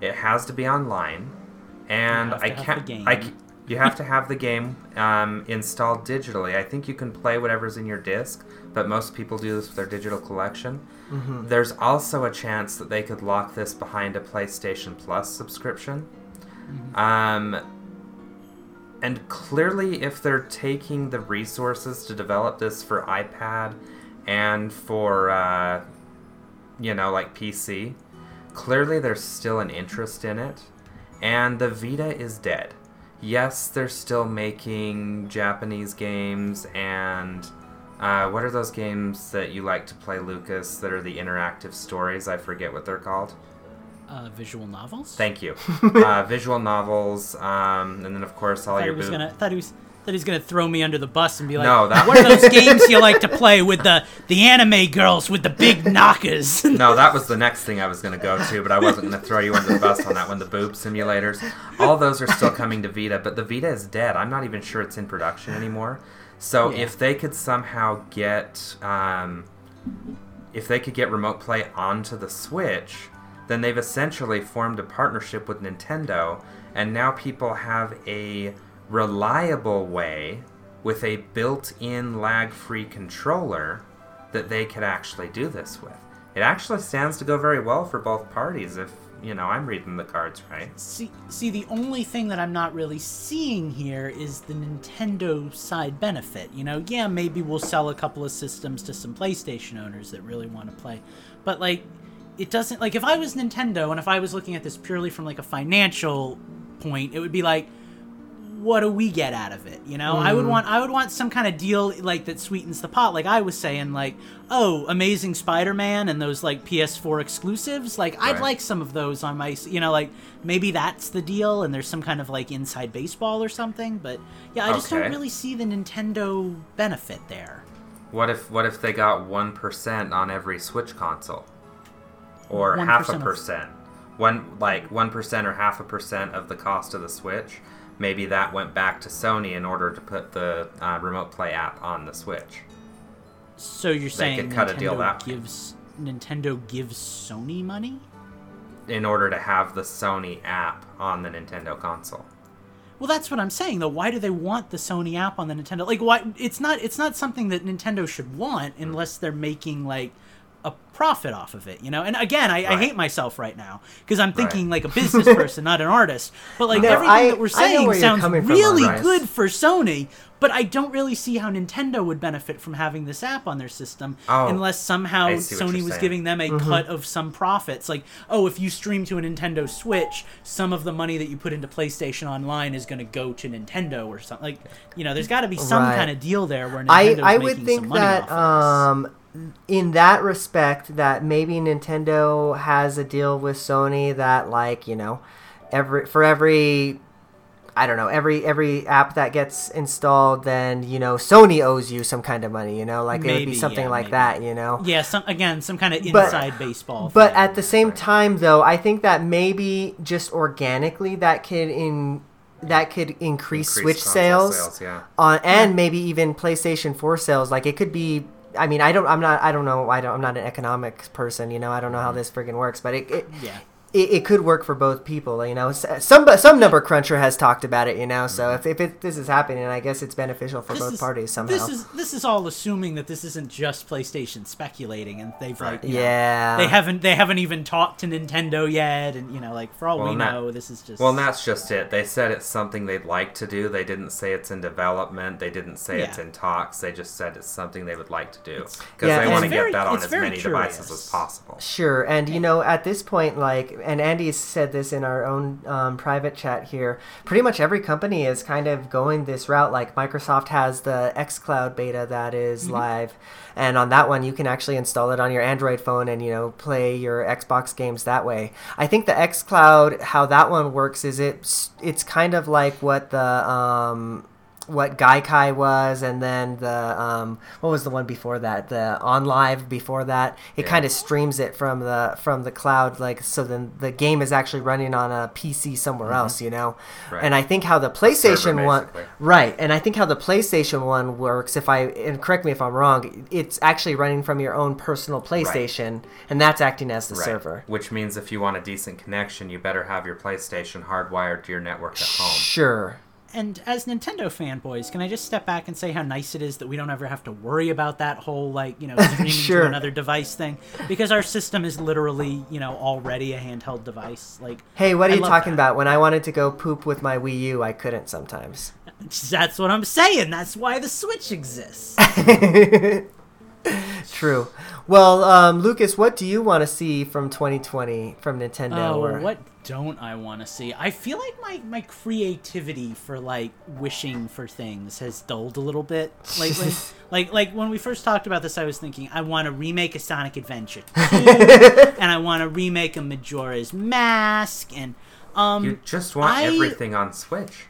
It has to be online, and I can't. I you have to have the game um, installed digitally. I think you can play whatever's in your disc, but most people do this with their digital collection. There's also a chance that they could lock this behind a PlayStation Plus subscription. Um, and clearly, if they're taking the resources to develop this for iPad and for, uh, you know, like PC, clearly there's still an interest in it. And the Vita is dead. Yes, they're still making Japanese games and. Uh, what are those games that you like to play, Lucas, that are the interactive stories? I forget what they're called. Uh, visual novels. Thank you. uh, visual novels, um, and then of course all thought he your was boot- gonna thought he was thought he's gonna throw me under the bus and be like, No, that- "What are those games you like to play with the the anime girls with the big knockers?" No, that was the next thing I was going to go to, but I wasn't going to throw you under the bus on that one. The boob simulators, all those are still coming to Vita, but the Vita is dead. I'm not even sure it's in production anymore. So Yeah. if they could somehow get, um, if they could get remote play onto the Switch, then they've essentially formed a partnership with Nintendo, and now people have a reliable way with a built-in lag-free controller that they could actually do this with. It actually stands to go very well for both parties if, you know, I'm reading the cards right. See, see, the only thing that I'm not really seeing here is the Nintendo side benefit. You know, yeah, maybe we'll sell a couple of systems to some PlayStation owners that really want to play, but like, it doesn't like if I was Nintendo and if I was looking at this purely from like a financial point, it would be like, what do we get out of it? You know, I would mm-hmm. want I would want some kind of deal like that sweetens the pot. Like I was saying, like oh, Amazing Spider-Man and those like PS4 exclusives. Like I'd like some of those on my, you know, like maybe that's the deal, and there's some kind of like inside baseball or something. But yeah, I just Okay. don't really see the Nintendo benefit there. What if what if they got 1% on every Switch console? Or half a 1% of- percent? One like 1% or half a percent of the cost of the Switch. Maybe that went back to Sony in order to put the uh, remote play app on the Switch. So you're saying could cut a Nintendo deal that way. gives Nintendo gives Sony money? in order to have the Sony app on the Nintendo console. Well, that's what I'm saying though. Why do they want the Sony app on the Nintendo? Like, why? It's not. It's not something that Nintendo should want unless they're making like a profit off of it, you know. And again, I, I hate myself right now because I'm thinking Right. like a business person, not an artist. But like No, everything I- that we're saying sounds coming from, really good for Sony. But I don't really see how Nintendo would benefit from having this app on their system Oh, unless somehow I Sony was saying. giving them a Mm-hmm. cut of some profits. Like, oh, if you stream to a Nintendo Switch, some of the money that you put into PlayStation Online is going to go to Nintendo or something. Like, you know, there's got to be some Right. kind of deal there where I, Nintendo's I making would some think money that um, in that respect that maybe Nintendo has a deal with Sony that like you know every for every I don't know every every app that gets installed then you know Sony owes you some kind of money you know like it would be something yeah, like maybe. that you know. Yeah, some again, some kind of But- inside baseball. but thing. at the same time though I think that maybe just organically that could in that could increase, Increased Switch sales, sales, yeah. on and maybe even PlayStation 4 sales. Like it could be. I mean, I don't. I'm not. I don't know. I don't. I'm not an economics person. You know. I don't know how mm-hmm. this friggin' works. But it. it Yeah. It, it could work for both people, you know. Some some number cruncher has talked about it, you know. So mm-hmm. if, if it, this is happening, I guess it's beneficial for This both is- parties somehow. This is this is all assuming that this isn't just PlayStation speculating, and they've like, you know, yeah. they haven't they haven't even talked to Nintendo yet, and you know, like for all Well, we and that- know, this is just Well, and that's just it. They said it's something they'd like to do. They didn't say it's in development. They didn't say it's in talks. They just said it's something they would like to do because Yeah, they want to get that on as very many devices as possible. Sure, and you know, at this point, like, and Andy said this in our own um, private chat here. Pretty much every company is kind of going this route. Like Microsoft has the XCloud beta that is live, and on that one, you can actually install it on your Android phone and you know play your Xbox games that way. I think the XCloud, how that one works, is it's it's kind of like what the um, what Gaikai was, and then the um, what was the one before that? The OnLive before that. It Yeah. kind of streams it from the from the cloud, like so. Then the game is actually running on a PC somewhere else, you know. Mm-hmm. Right. And I think how the PlayStation one, right? And I think how the PlayStation one works. If I and correct me if I'm wrong, it's actually running from your own personal PlayStation, and that's acting as the Right. server. Which means if you want a decent connection, you better have your PlayStation hardwired to your network at home. Sure. And as Nintendo fanboys, can I just step back and say how nice it is that we don't ever have to worry about that whole like you know streaming Sure. to another device thing because our system is literally you know already a handheld device. Like, Hey, what are I you talking that. about? When I wanted to go poop with my Wii U, I couldn't sometimes. That's what I'm saying. That's why the Switch exists. True. Well, um, Lucas, what do you want to see from 2020 from Nintendo? Oh, or- what don't I want to see? I feel like my, my creativity for like wishing for things has dulled a little bit lately. like like when we first talked about this, I was thinking I want to remake a Sonic Adventure 2, and I want to remake a Majora's Mask, and um, You just want I- everything on Switch.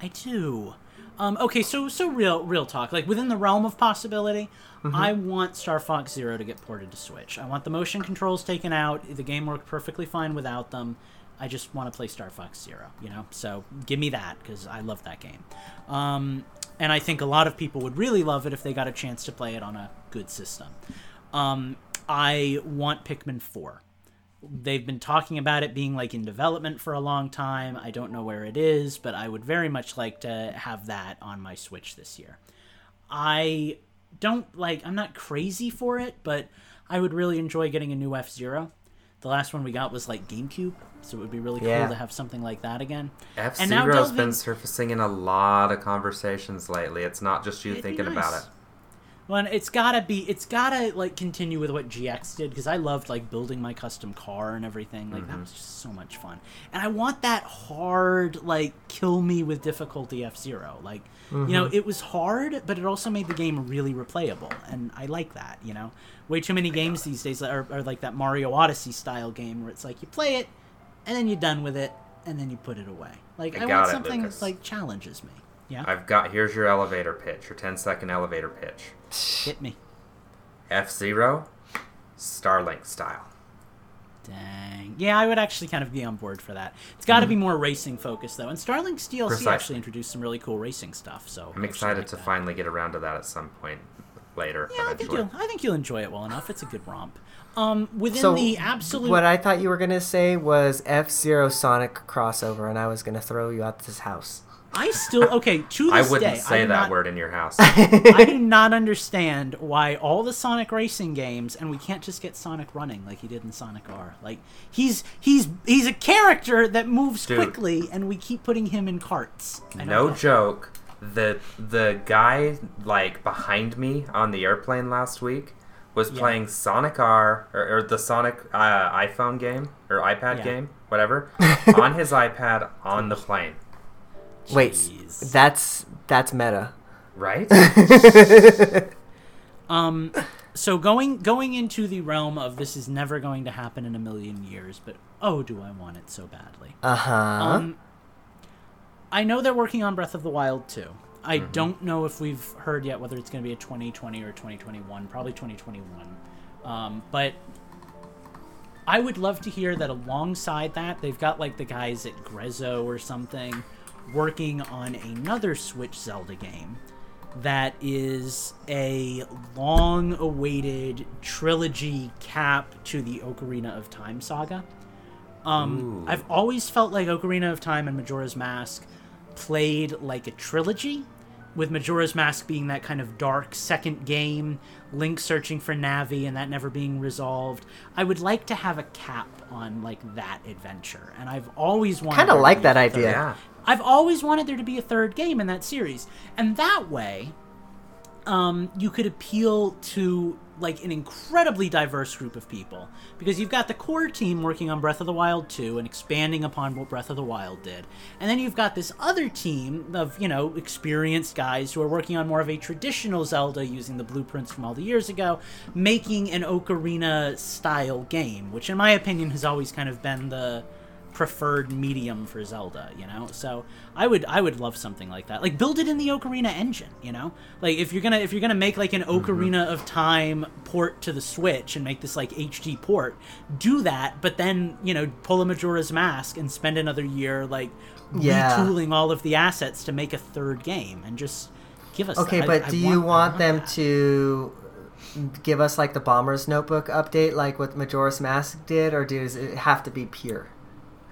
I do. Um, okay, so so real real talk. Like within the realm of possibility, I want Star Fox Zero to get ported to Switch. I want the motion controls taken out. The game worked perfectly fine without them. I just want to play Star Fox Zero. You know, so give me that because I love that game. Um, and I think a lot of people would really love it if they got a chance to play it on a good system. Um, I want Pikmin Four they've been talking about it being like in development for a long time. I don't know where it is, but I would very much like to have that on my Switch this year. I don't like I'm not crazy for it, but I would really enjoy getting a new F-Zero. The last one we got was like GameCube, so it would be really Yeah. cool to have something like that again. F And now Zero's been surfacing in a lot of conversations lately. It's not just you It'd thinking about it. Well, it's gotta be, it's gotta like continue with what GX did because I loved like building my custom car and everything. Like Mm-hmm. that was just so much fun, and I want that hard, like kill me with difficulty F Zero. Like you Mm-hmm. know, it was hard, but it also made the game really replayable, and I like that. You know, way too many games these days are, are like that Mario Odyssey style game where it's like you play it, and then you're done with it, and then you put it away. Like I I, want it, something Lucas. that like challenges me. Yeah, I've got here's your elevator pitch, your 10 second elevator pitch. Hit me. F Zero, Starlink style. Dang. Yeah, I would actually kind of be on board for that. It's got to be more racing focused though. And Starlink's DLC Mm-hmm. Precisely. actually introduced some really cool racing stuff. So I'm excited like to that. finally get around to that at some point later. Yeah, I think you'll. I think you'll enjoy it well enough. It's a good romp. Um, within So, the absolute. What I thought you were gonna say was F Zero Sonic crossover, and I was gonna throw you out this house. I still okay to this I wouldn't day. say I that not, word in your house. I do not understand why all the Sonic racing games and we can't just get Sonic running like he did in Sonic R. Like he's he's he's a character that moves Dude. quickly and we keep putting him in carts. No get it. joke. The the guy like behind me on the airplane last week was Yeah. playing Sonic R or, or the Sonic uh, iPhone game or iPad Yeah. game, whatever, on his iPad on the plane. Wait, that's that's meta. Right? Um, so going going into the realm of this is never going to happen in a million years, but oh, do I want it so badly? Uh huh. Um, I know they're working on Breath of the Wild too. I Mm-hmm. don't know if we've heard yet whether it's going to be a 2020 or 2021. Probably 2021. Um, but I would love to hear that alongside that, they've got like the guys at Grezzo or something working on another Switch Zelda game that is a long awaited trilogy cap to the Ocarina of Time saga. Um, I've always felt like Ocarina of Time and Majora's Mask played like a trilogy, with Majora's Mask being that kind of dark second game, Link searching for Navi and that never being resolved. I would like to have a cap on like that adventure, and I've always wanted. Kind of like that idea. yeah. I've always wanted there to be a third game in that series, and that way, um, you could appeal to like an incredibly diverse group of people because you've got the core team working on Breath of the Wild 2 and expanding upon what Breath of the Wild did. And then you've got this other team of, you know, experienced guys who are working on more of a traditional Zelda using the blueprints from all the years ago, making an Ocarina style game, which in my opinion has always kind of been the preferred medium for Zelda, you know? So I would I would love something like that. Like build it in the Ocarina engine, you know? Like if you're gonna if you're gonna make like an mm-hmm. Ocarina of Time port to the Switch and make this like HD port, do that, but then, you know, pull a Majora's Mask and spend another year like Yeah. retooling all of the assets to make a third game and just give us Okay, that. but I- I do you want them that. to give us like the Bomber's Notebook update, like what Majora's Mask did, or does it have to be pure?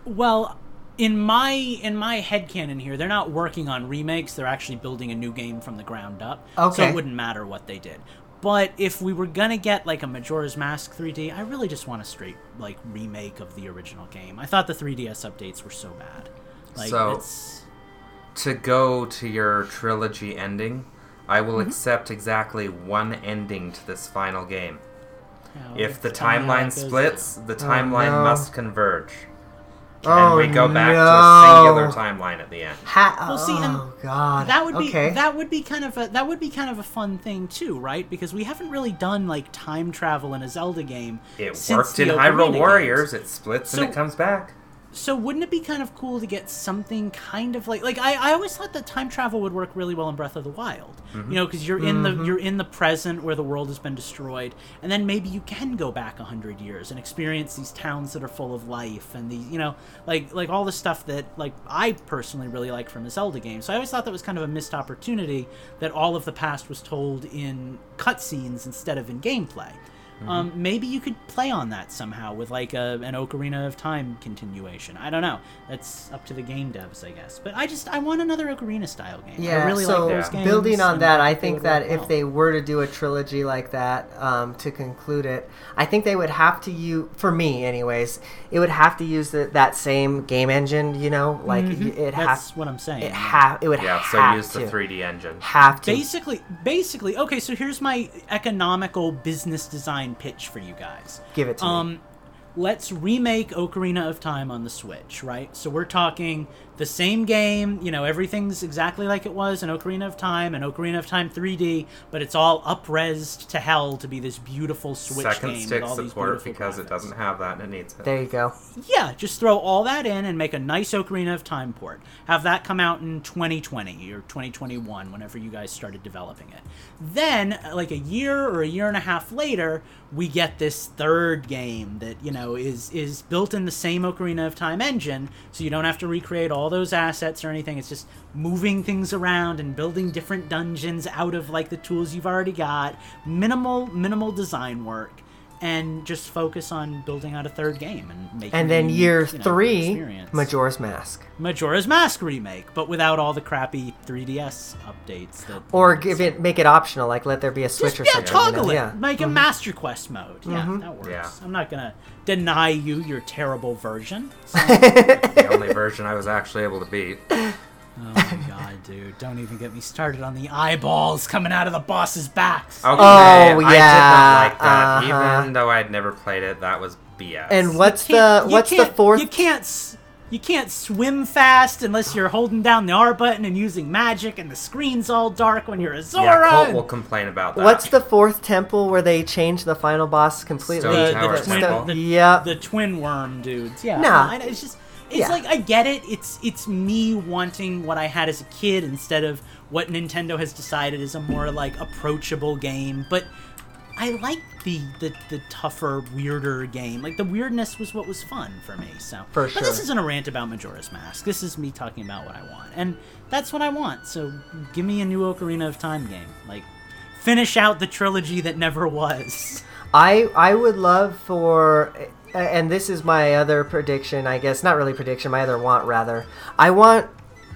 Well, in my in my head headcanon here, they're not working on remakes. They're actually building a new game from the ground up. Okay. So it wouldn't matter what they did. But if we were gonna get like a Majora's Mask 3D, I really just want a straight like remake of the original game. I thought the 3DS updates were so bad. Like So- it's to go to your trilogy ending, I will Mm-hmm. accept exactly one ending to this final game. Now, If the timeline goes- splits, the timeline no. must converge. Oh, and we go back to no. a singular timeline at the end. Ha- Well, see, and oh god, that would be okay. that would be kind of a that would be kind of a fun thing too, right? Because we haven't really done like time travel in a Zelda game. It since worked the in Ocarina Hyrule games. Warriors. It splits So- and it comes back. So wouldn't it be kind of cool to get something kind of like like I, I always thought that time travel would work really well in Breath of the Wild. Mm-hmm. You know, because you're in the you're in the present where the world has been destroyed, and then maybe you can go back a hundred years and experience these towns that are full of life and these you know like like all the stuff that like I personally really like from the Zelda game. So I always thought that was kind of a missed opportunity that all of the past was told in cutscenes instead of in gameplay. Um, maybe you could play on that somehow with like a, an Ocarina of Time continuation. I don't know. That's up to the game devs, I guess. But I just I want another Ocarina style game. Yeah, I really so like those games. building on that, I think that if well. they were to do a trilogy like that um, to conclude it, I think they would have to use, for me anyways, it would have to use the, that same game engine. You know, like y- it Mm-hmm. That's has what I'm saying. it ha- it would Yeah, so have use the 3D engine. have to basically basically okay so here's my economical business design pitch for you guys give it to me. um let's remake ocarina of time on the switch right so we're talking the same game you know everything's exactly like it was in ocarina of time and ocarina of time 3d but it's all up-resed to hell to be this beautiful switch Second game stick with all support beautiful because it doesn't have that and it needs it. There you go. Yeah, just throw all that in and make a nice Ocarina of Time port. Have that come out in 2020 or 2021, whenever you guys started developing it. Then, like a year or a year and a half later, we get this third game that you know is is built in the same Ocarina of Time engine, so you don't have to recreate all those assets or anything. It's just moving things around and building different dungeons out of like the tools you've already got. Minimal, minimal design work and just focus on building out a third game and making And then a, year you know, three, experience. Majora's Mask, Majora's Mask remake, but without all the crappy 3DS updates. That or give it make it optional, like let there be a switch just, or yeah, something. you know? toggle it. Yeah. Mm-hmm. Make a Master Quest mode. Yeah, that works. Yeah. I'm not gonna deny you your terrible version. So- the only version I was actually able to beat. oh my god, dude! Don't even get me started on the eyeballs coming out of the boss's backs. Okay, Oh, I did yeah, not like that. uh-huh. Even though I'd never played it, that was BS. And what's the what's the fourth? You can't. S- You can't swim fast unless you're holding down the R button and using magic, and the screen's all dark when you're a Zora. yeah, Colt will complain about that. What's the fourth temple where they change the final boss completely? Stone the, Tower the twin, Temple? the, Yeah. the twin worm dudes. Yeah, Nah. I know, it's just it's Yeah. like I get it. It's it's me wanting what I had as a kid instead of what Nintendo has decided is a more like approachable game. But I like the, the the tougher, weirder game. Like the weirdness was what was fun for me. So, For but this isn't a rant about Majora's Mask. This is me talking about what I want, and that's what I want. So, give me a new Ocarina of Time game. Like, finish out the trilogy that never was. I I would love for, and this is my other prediction. I guess not really prediction. My other want rather. I want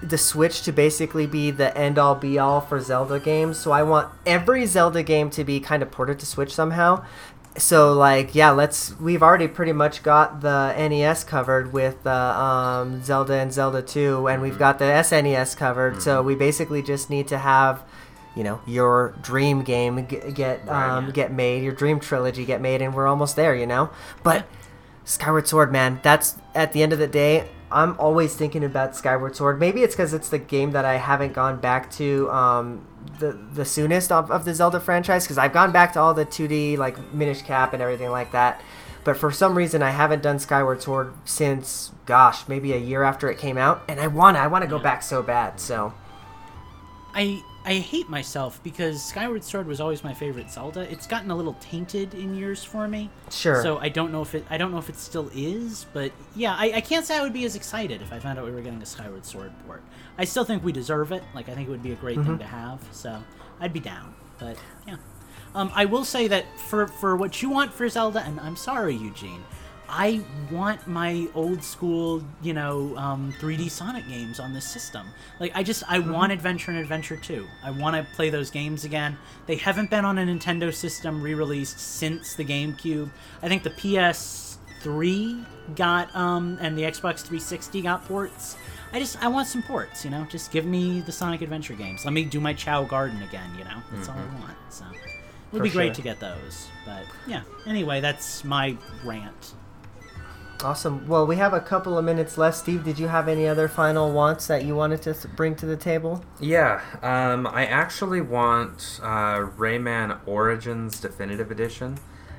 the Switch to basically be the end all be all for Zelda games. So I want every Zelda game to be kind of ported to Switch somehow. So like yeah, let's. We've already pretty much got the NES covered with uh, um, Zelda and Zelda Two, and we've got the SNES covered. So we basically just need to have you know your dream game g- get um, get made, your dream trilogy get made, and we're almost there, you know. But Skyward Sword, man, that's at the end of the day. I'm always thinking about Skyward Sword. Maybe it's because it's the game that I haven't gone back to um, the the soonest of, of the Zelda franchise. Because I've gone back to all the 2D like Minish Cap and everything like that. But for some reason, I haven't done Skyward Sword since, gosh, maybe a year after it came out. And I want I want to go back so bad. So I I hate myself because Skyward Sword was always my favorite Zelda. It's gotten a little tainted in years for me. Sure. So I don't know if it I don't know if it still is, but yeah, I, I can't say I would be as excited if I found out we were getting a Skyward Sword port. I still think we deserve it. Like I think it would be a great Mm-hmm. thing to have. So I'd be down. But yeah. Um, I will say that for for what you want for Zelda, and I'm sorry, Eugene. I want my old school, you know, um, 3D Sonic games on this system. Like, I just, I want Adventure and Adventure 2. I want to play those games again. They haven't been on a Nintendo system re released since the GameCube. I think the PS3 got um and the Xbox 360 got ports. I just I want some ports, you know. Just give me the Sonic Adventure games. Let me do my Chao Garden again, you know. That's all I want. So it would For be great sure. to get those. But yeah. Anyway, that's my rant. Awesome. Well, we have a couple of minutes left. Steve, did you have any other final wants that you wanted to bring to the table? Yeah, um, I actually want uh, Rayman Origins Definitive Edition,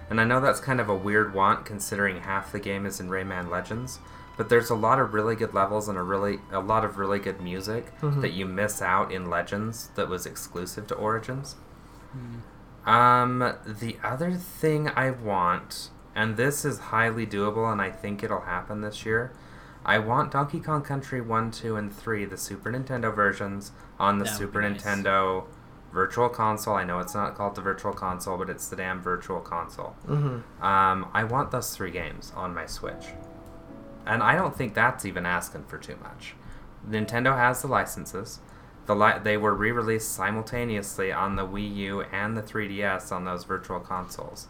and I know that's kind of a weird want considering half the game is in Rayman Legends. But there's a lot of really good levels and a really a lot of really good music that you miss out in Legends that was exclusive to Origins. Um, the other thing I want, and this is highly doable, and I think it'll happen this year. I want Donkey Kong Country 1, 2, and 3, the Super Nintendo versions, on the That Super nice. Nintendo Virtual Console. I know it's not called the Virtual Console, but it's the damn Virtual Console. Mm-hmm. Um, I want those three games on my Switch. And I don't think that's even asking for too much. Nintendo has the licenses. The li- they were re-released simultaneously on the Wii U and the 3DS on those virtual consoles.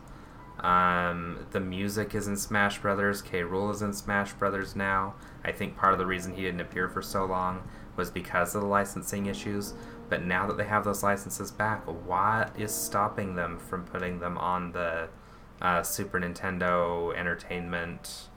Um, the music is in Smash Brothers. K. Rool is in Smash Brothers now. I think part of the reason he didn't appear for so long was because of the licensing issues. But now that they have those licenses back, what is stopping them from putting them on the uh, Super Nintendo Entertainment,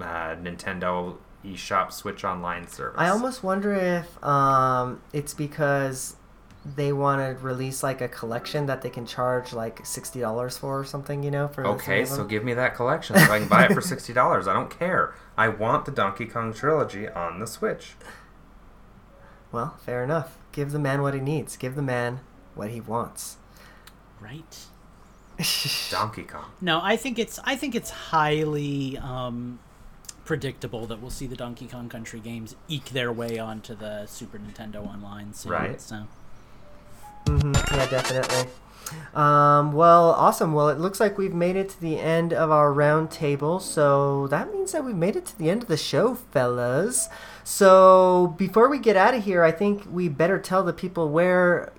uh, Nintendo eShop Switch Online service? I almost wonder if um, it's because they want to release like a collection that they can charge like sixty dollars for or something. You know, for the Okay, so give me that collection so I can buy it for sixty dollars. I don't care. I want the Donkey Kong trilogy on the Switch. well, fair enough. Give the man what he needs. Give the man what he wants. Right? Donkey Kong. No, I think it's I think it's highly um, predictable that we'll see the Donkey Kong Country games eke their way onto the Super Nintendo Online soon. Right. So hmm Yeah, definitely. Um, well, awesome. Well, it looks like we've made it to the end of our round table, so that means that we've made it to the end of the show, fellas. So before we get out of here, I think we better tell the people where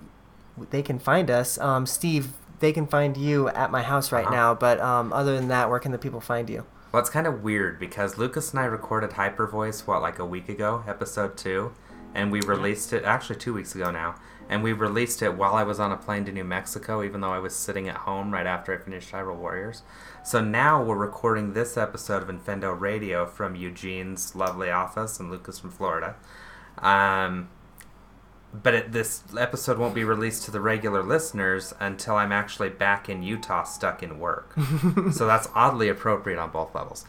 they can find us. Um, Steve, they can find you at my house right Uh-huh. now, but um, other than that, where can the people find you? Well, it's kind of weird because Lucas and I recorded Hyper Voice what like a week ago, episode two, and we released it actually two weeks ago now, and we released it while I was on a plane to New Mexico, even though I was sitting at home right after I finished Hyrule Warriors. So now we're recording this episode of Infendo Radio from Eugene's lovely office and Lucas from Florida. Um, but it, this episode won't be released to the regular listeners until I'm actually back in Utah, stuck in work. so that's oddly appropriate on both levels.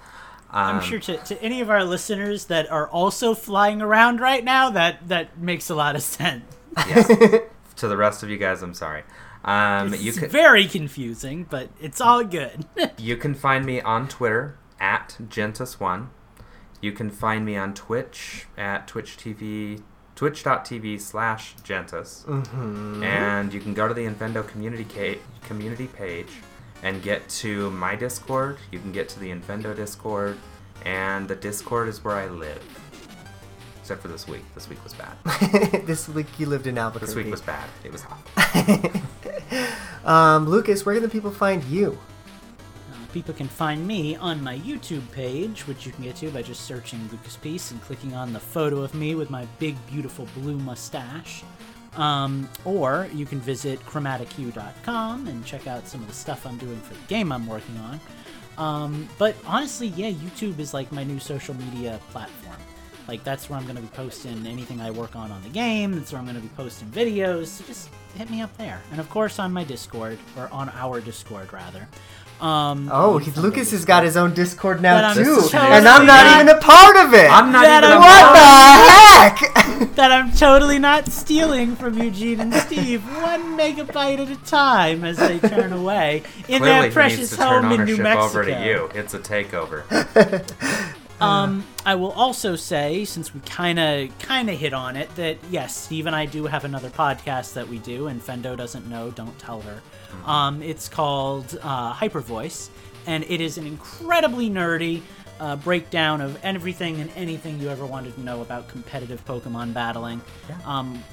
Um, I'm sure to, to any of our listeners that are also flying around right now, that that makes a lot of sense. Yes. to the rest of you guys, I'm sorry. Um, it's can very confusing, but it's all good. you can find me on Twitter at Gentus1. You can find me on Twitch at Twitch TV twitch.tv slash Gentus. And you can go to the Infendo community ca- community page and get to my Discord. You can get to the Infendo Discord, and the Discord is where I live. Except for this week. This week was bad. this week you lived in Albuquerque. This week was bad. It was awful. Um, Lucas, where can the people find you? Uh, people can find me on my YouTube page, which you can get to by just searching Lucas Peace and clicking on the photo of me with my big, beautiful blue mustache. Um, or you can visit chromatichue.com and check out some of the stuff I'm doing for the game I'm working on. Um, but honestly, yeah, YouTube is like my new social media platform. Like that's where I'm going to be posting anything I work on on the game. That's where I'm going to be posting videos. So just hit me up there, and of course on my Discord or on our Discord rather. Um, Oh, he, Lucas find has got his own Discord now I'm too, totally and I'm not not- even a part of it. I'm not That even I'm a what the heck? that I'm totally not stealing from Eugene and Steve, one megabyte at a time as they turn away in Clearly, that he needs precious to turn home in ownership New Mexico. over to you. It's a takeover. Um, I will also say, since we kind of kind of hit on it, that yes, Steve and I do have another podcast that we do, Infendo doesn't know. Don't tell her. Um, it's called uh, Hyper Voice, and it is an incredibly nerdy uh, breakdown of everything and anything you ever wanted to know about competitive Pokemon battling. Um,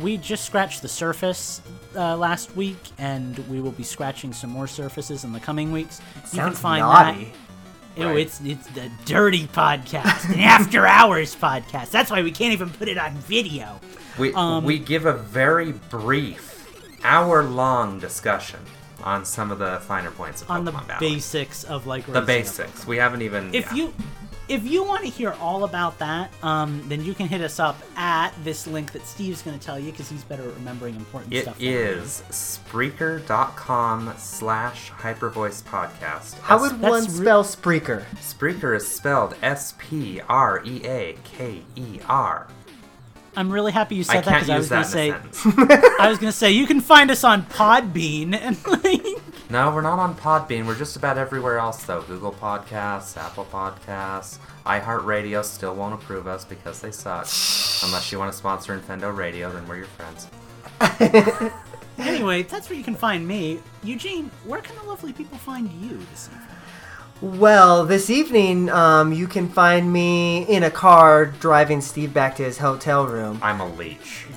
we just scratched the surface uh, last week, and we will be scratching some more surfaces in the coming weeks. you can find naughty. that Right. it's it's the dirty podcast, an after hours podcast. That's why we can't even put it on video. We Um, we give a very brief, hour-long discussion on some of the finer points of On the Pokemon basics of like the basics. We haven't even. if yeah. you if you want to hear all about that um, then you can hit us up at this link that steve's going to tell you because he's better at remembering important It stuff than I am. is Spreaker.com slash Hypervoice Podcast. How would That's one re- spell Spreaker? Spreaker is spelled S P R E A K E R. i'm really happy you I said that because i was going to say i was going to say you can find us on podbean and like no, we're not on Podbean. We're just about everywhere else, though. Google Podcasts, Apple Podcasts, iHeartRadio still won't approve us because they suck. Unless you want to sponsor Infendo Radio, then we're your friends. anyway that's where you can find me eugene where can the lovely people find you this evening Well, this evening, um, you can find me in a car driving Steve back to his hotel room. I'm a leech.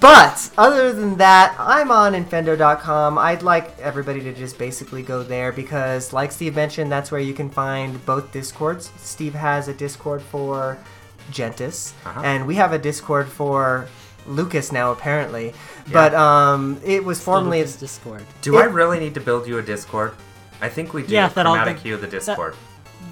But other than that, I'm on Infendo.com. I'd like everybody to just basically go there because, like Steve mentioned, that's where you can find both Discords. Steve has a Discord for Gentis, Uh-huh. and we have a Discord for Lucas now, apparently. But um, it was formerly. Lucas discord Do I really need to build you a Discord? I think we do. Yeah, that I'll Chromatic Hue, the Discord.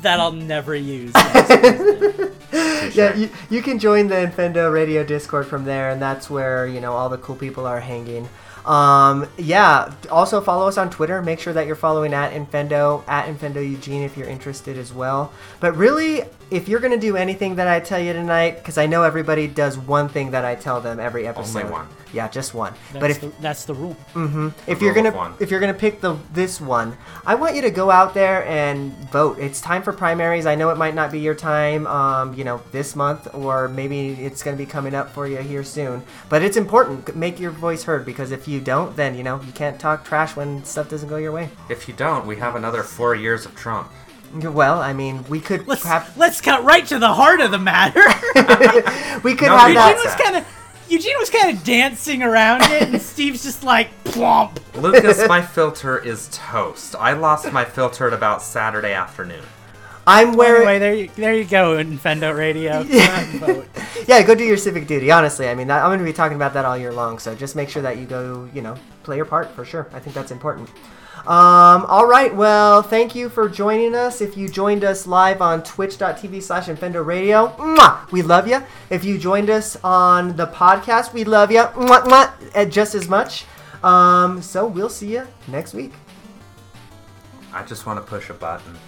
that i'll never use yes. Yeah, you, you can join the Infendo Radio Discord from there, and that's where you know all the cool people are hanging. Um, yeah. Also follow us on Twitter. Make sure that you're following at Infendo at Infendo Eugene if you're interested as well. But really, if you're gonna do anything that I tell you tonight, because I know everybody does one thing that I tell them every episode. one. Yeah, just one. that's, but if the, that's the rule if you're rule gonna if you're gonna pick the this one, I want you to go out there and vote. It's time for primaries. I know it might not be your time, um, you know, this month, or maybe it's gonna be coming up for you here soon. But it's important. Make your voice heard because if you don't, then you know you can't talk trash when stuff doesn't go your way. If you don't, we have another four years of Trump. Well, I mean, we could let's have let's cut right to the heart of the matter we could No, have we Eugene did that. was kind of Eugene was kind of dancing around it, and Steve's just like plump. Lucas, my filter is toast. I lost my filter at about Saturday afternoon. I'm wearing. Anyway, there you there you go, Infendo Radio. Go out and vote. yeah, go do your civic duty. Honestly, I mean, I'm going to be talking about that all year long. So just make sure that you go, you know, play your part for sure. I think that's important. Um, all right. Well, thank you for joining us. If you joined us live on twitch.tv slash Infendo Radio, mwah, we love you. If you joined us on the podcast, we love you mwah, mwah, eh, just as much. Um, so we'll see you next week. I just want to push a button.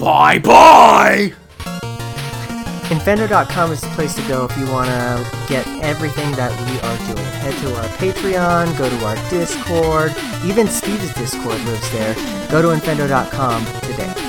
Bye bye. Infendo.com is the place to go if you want to get everything that we are doing. Head to our Patreon, go to our Discord. Even Steve's Discord lives there. Go to Infendo.com today.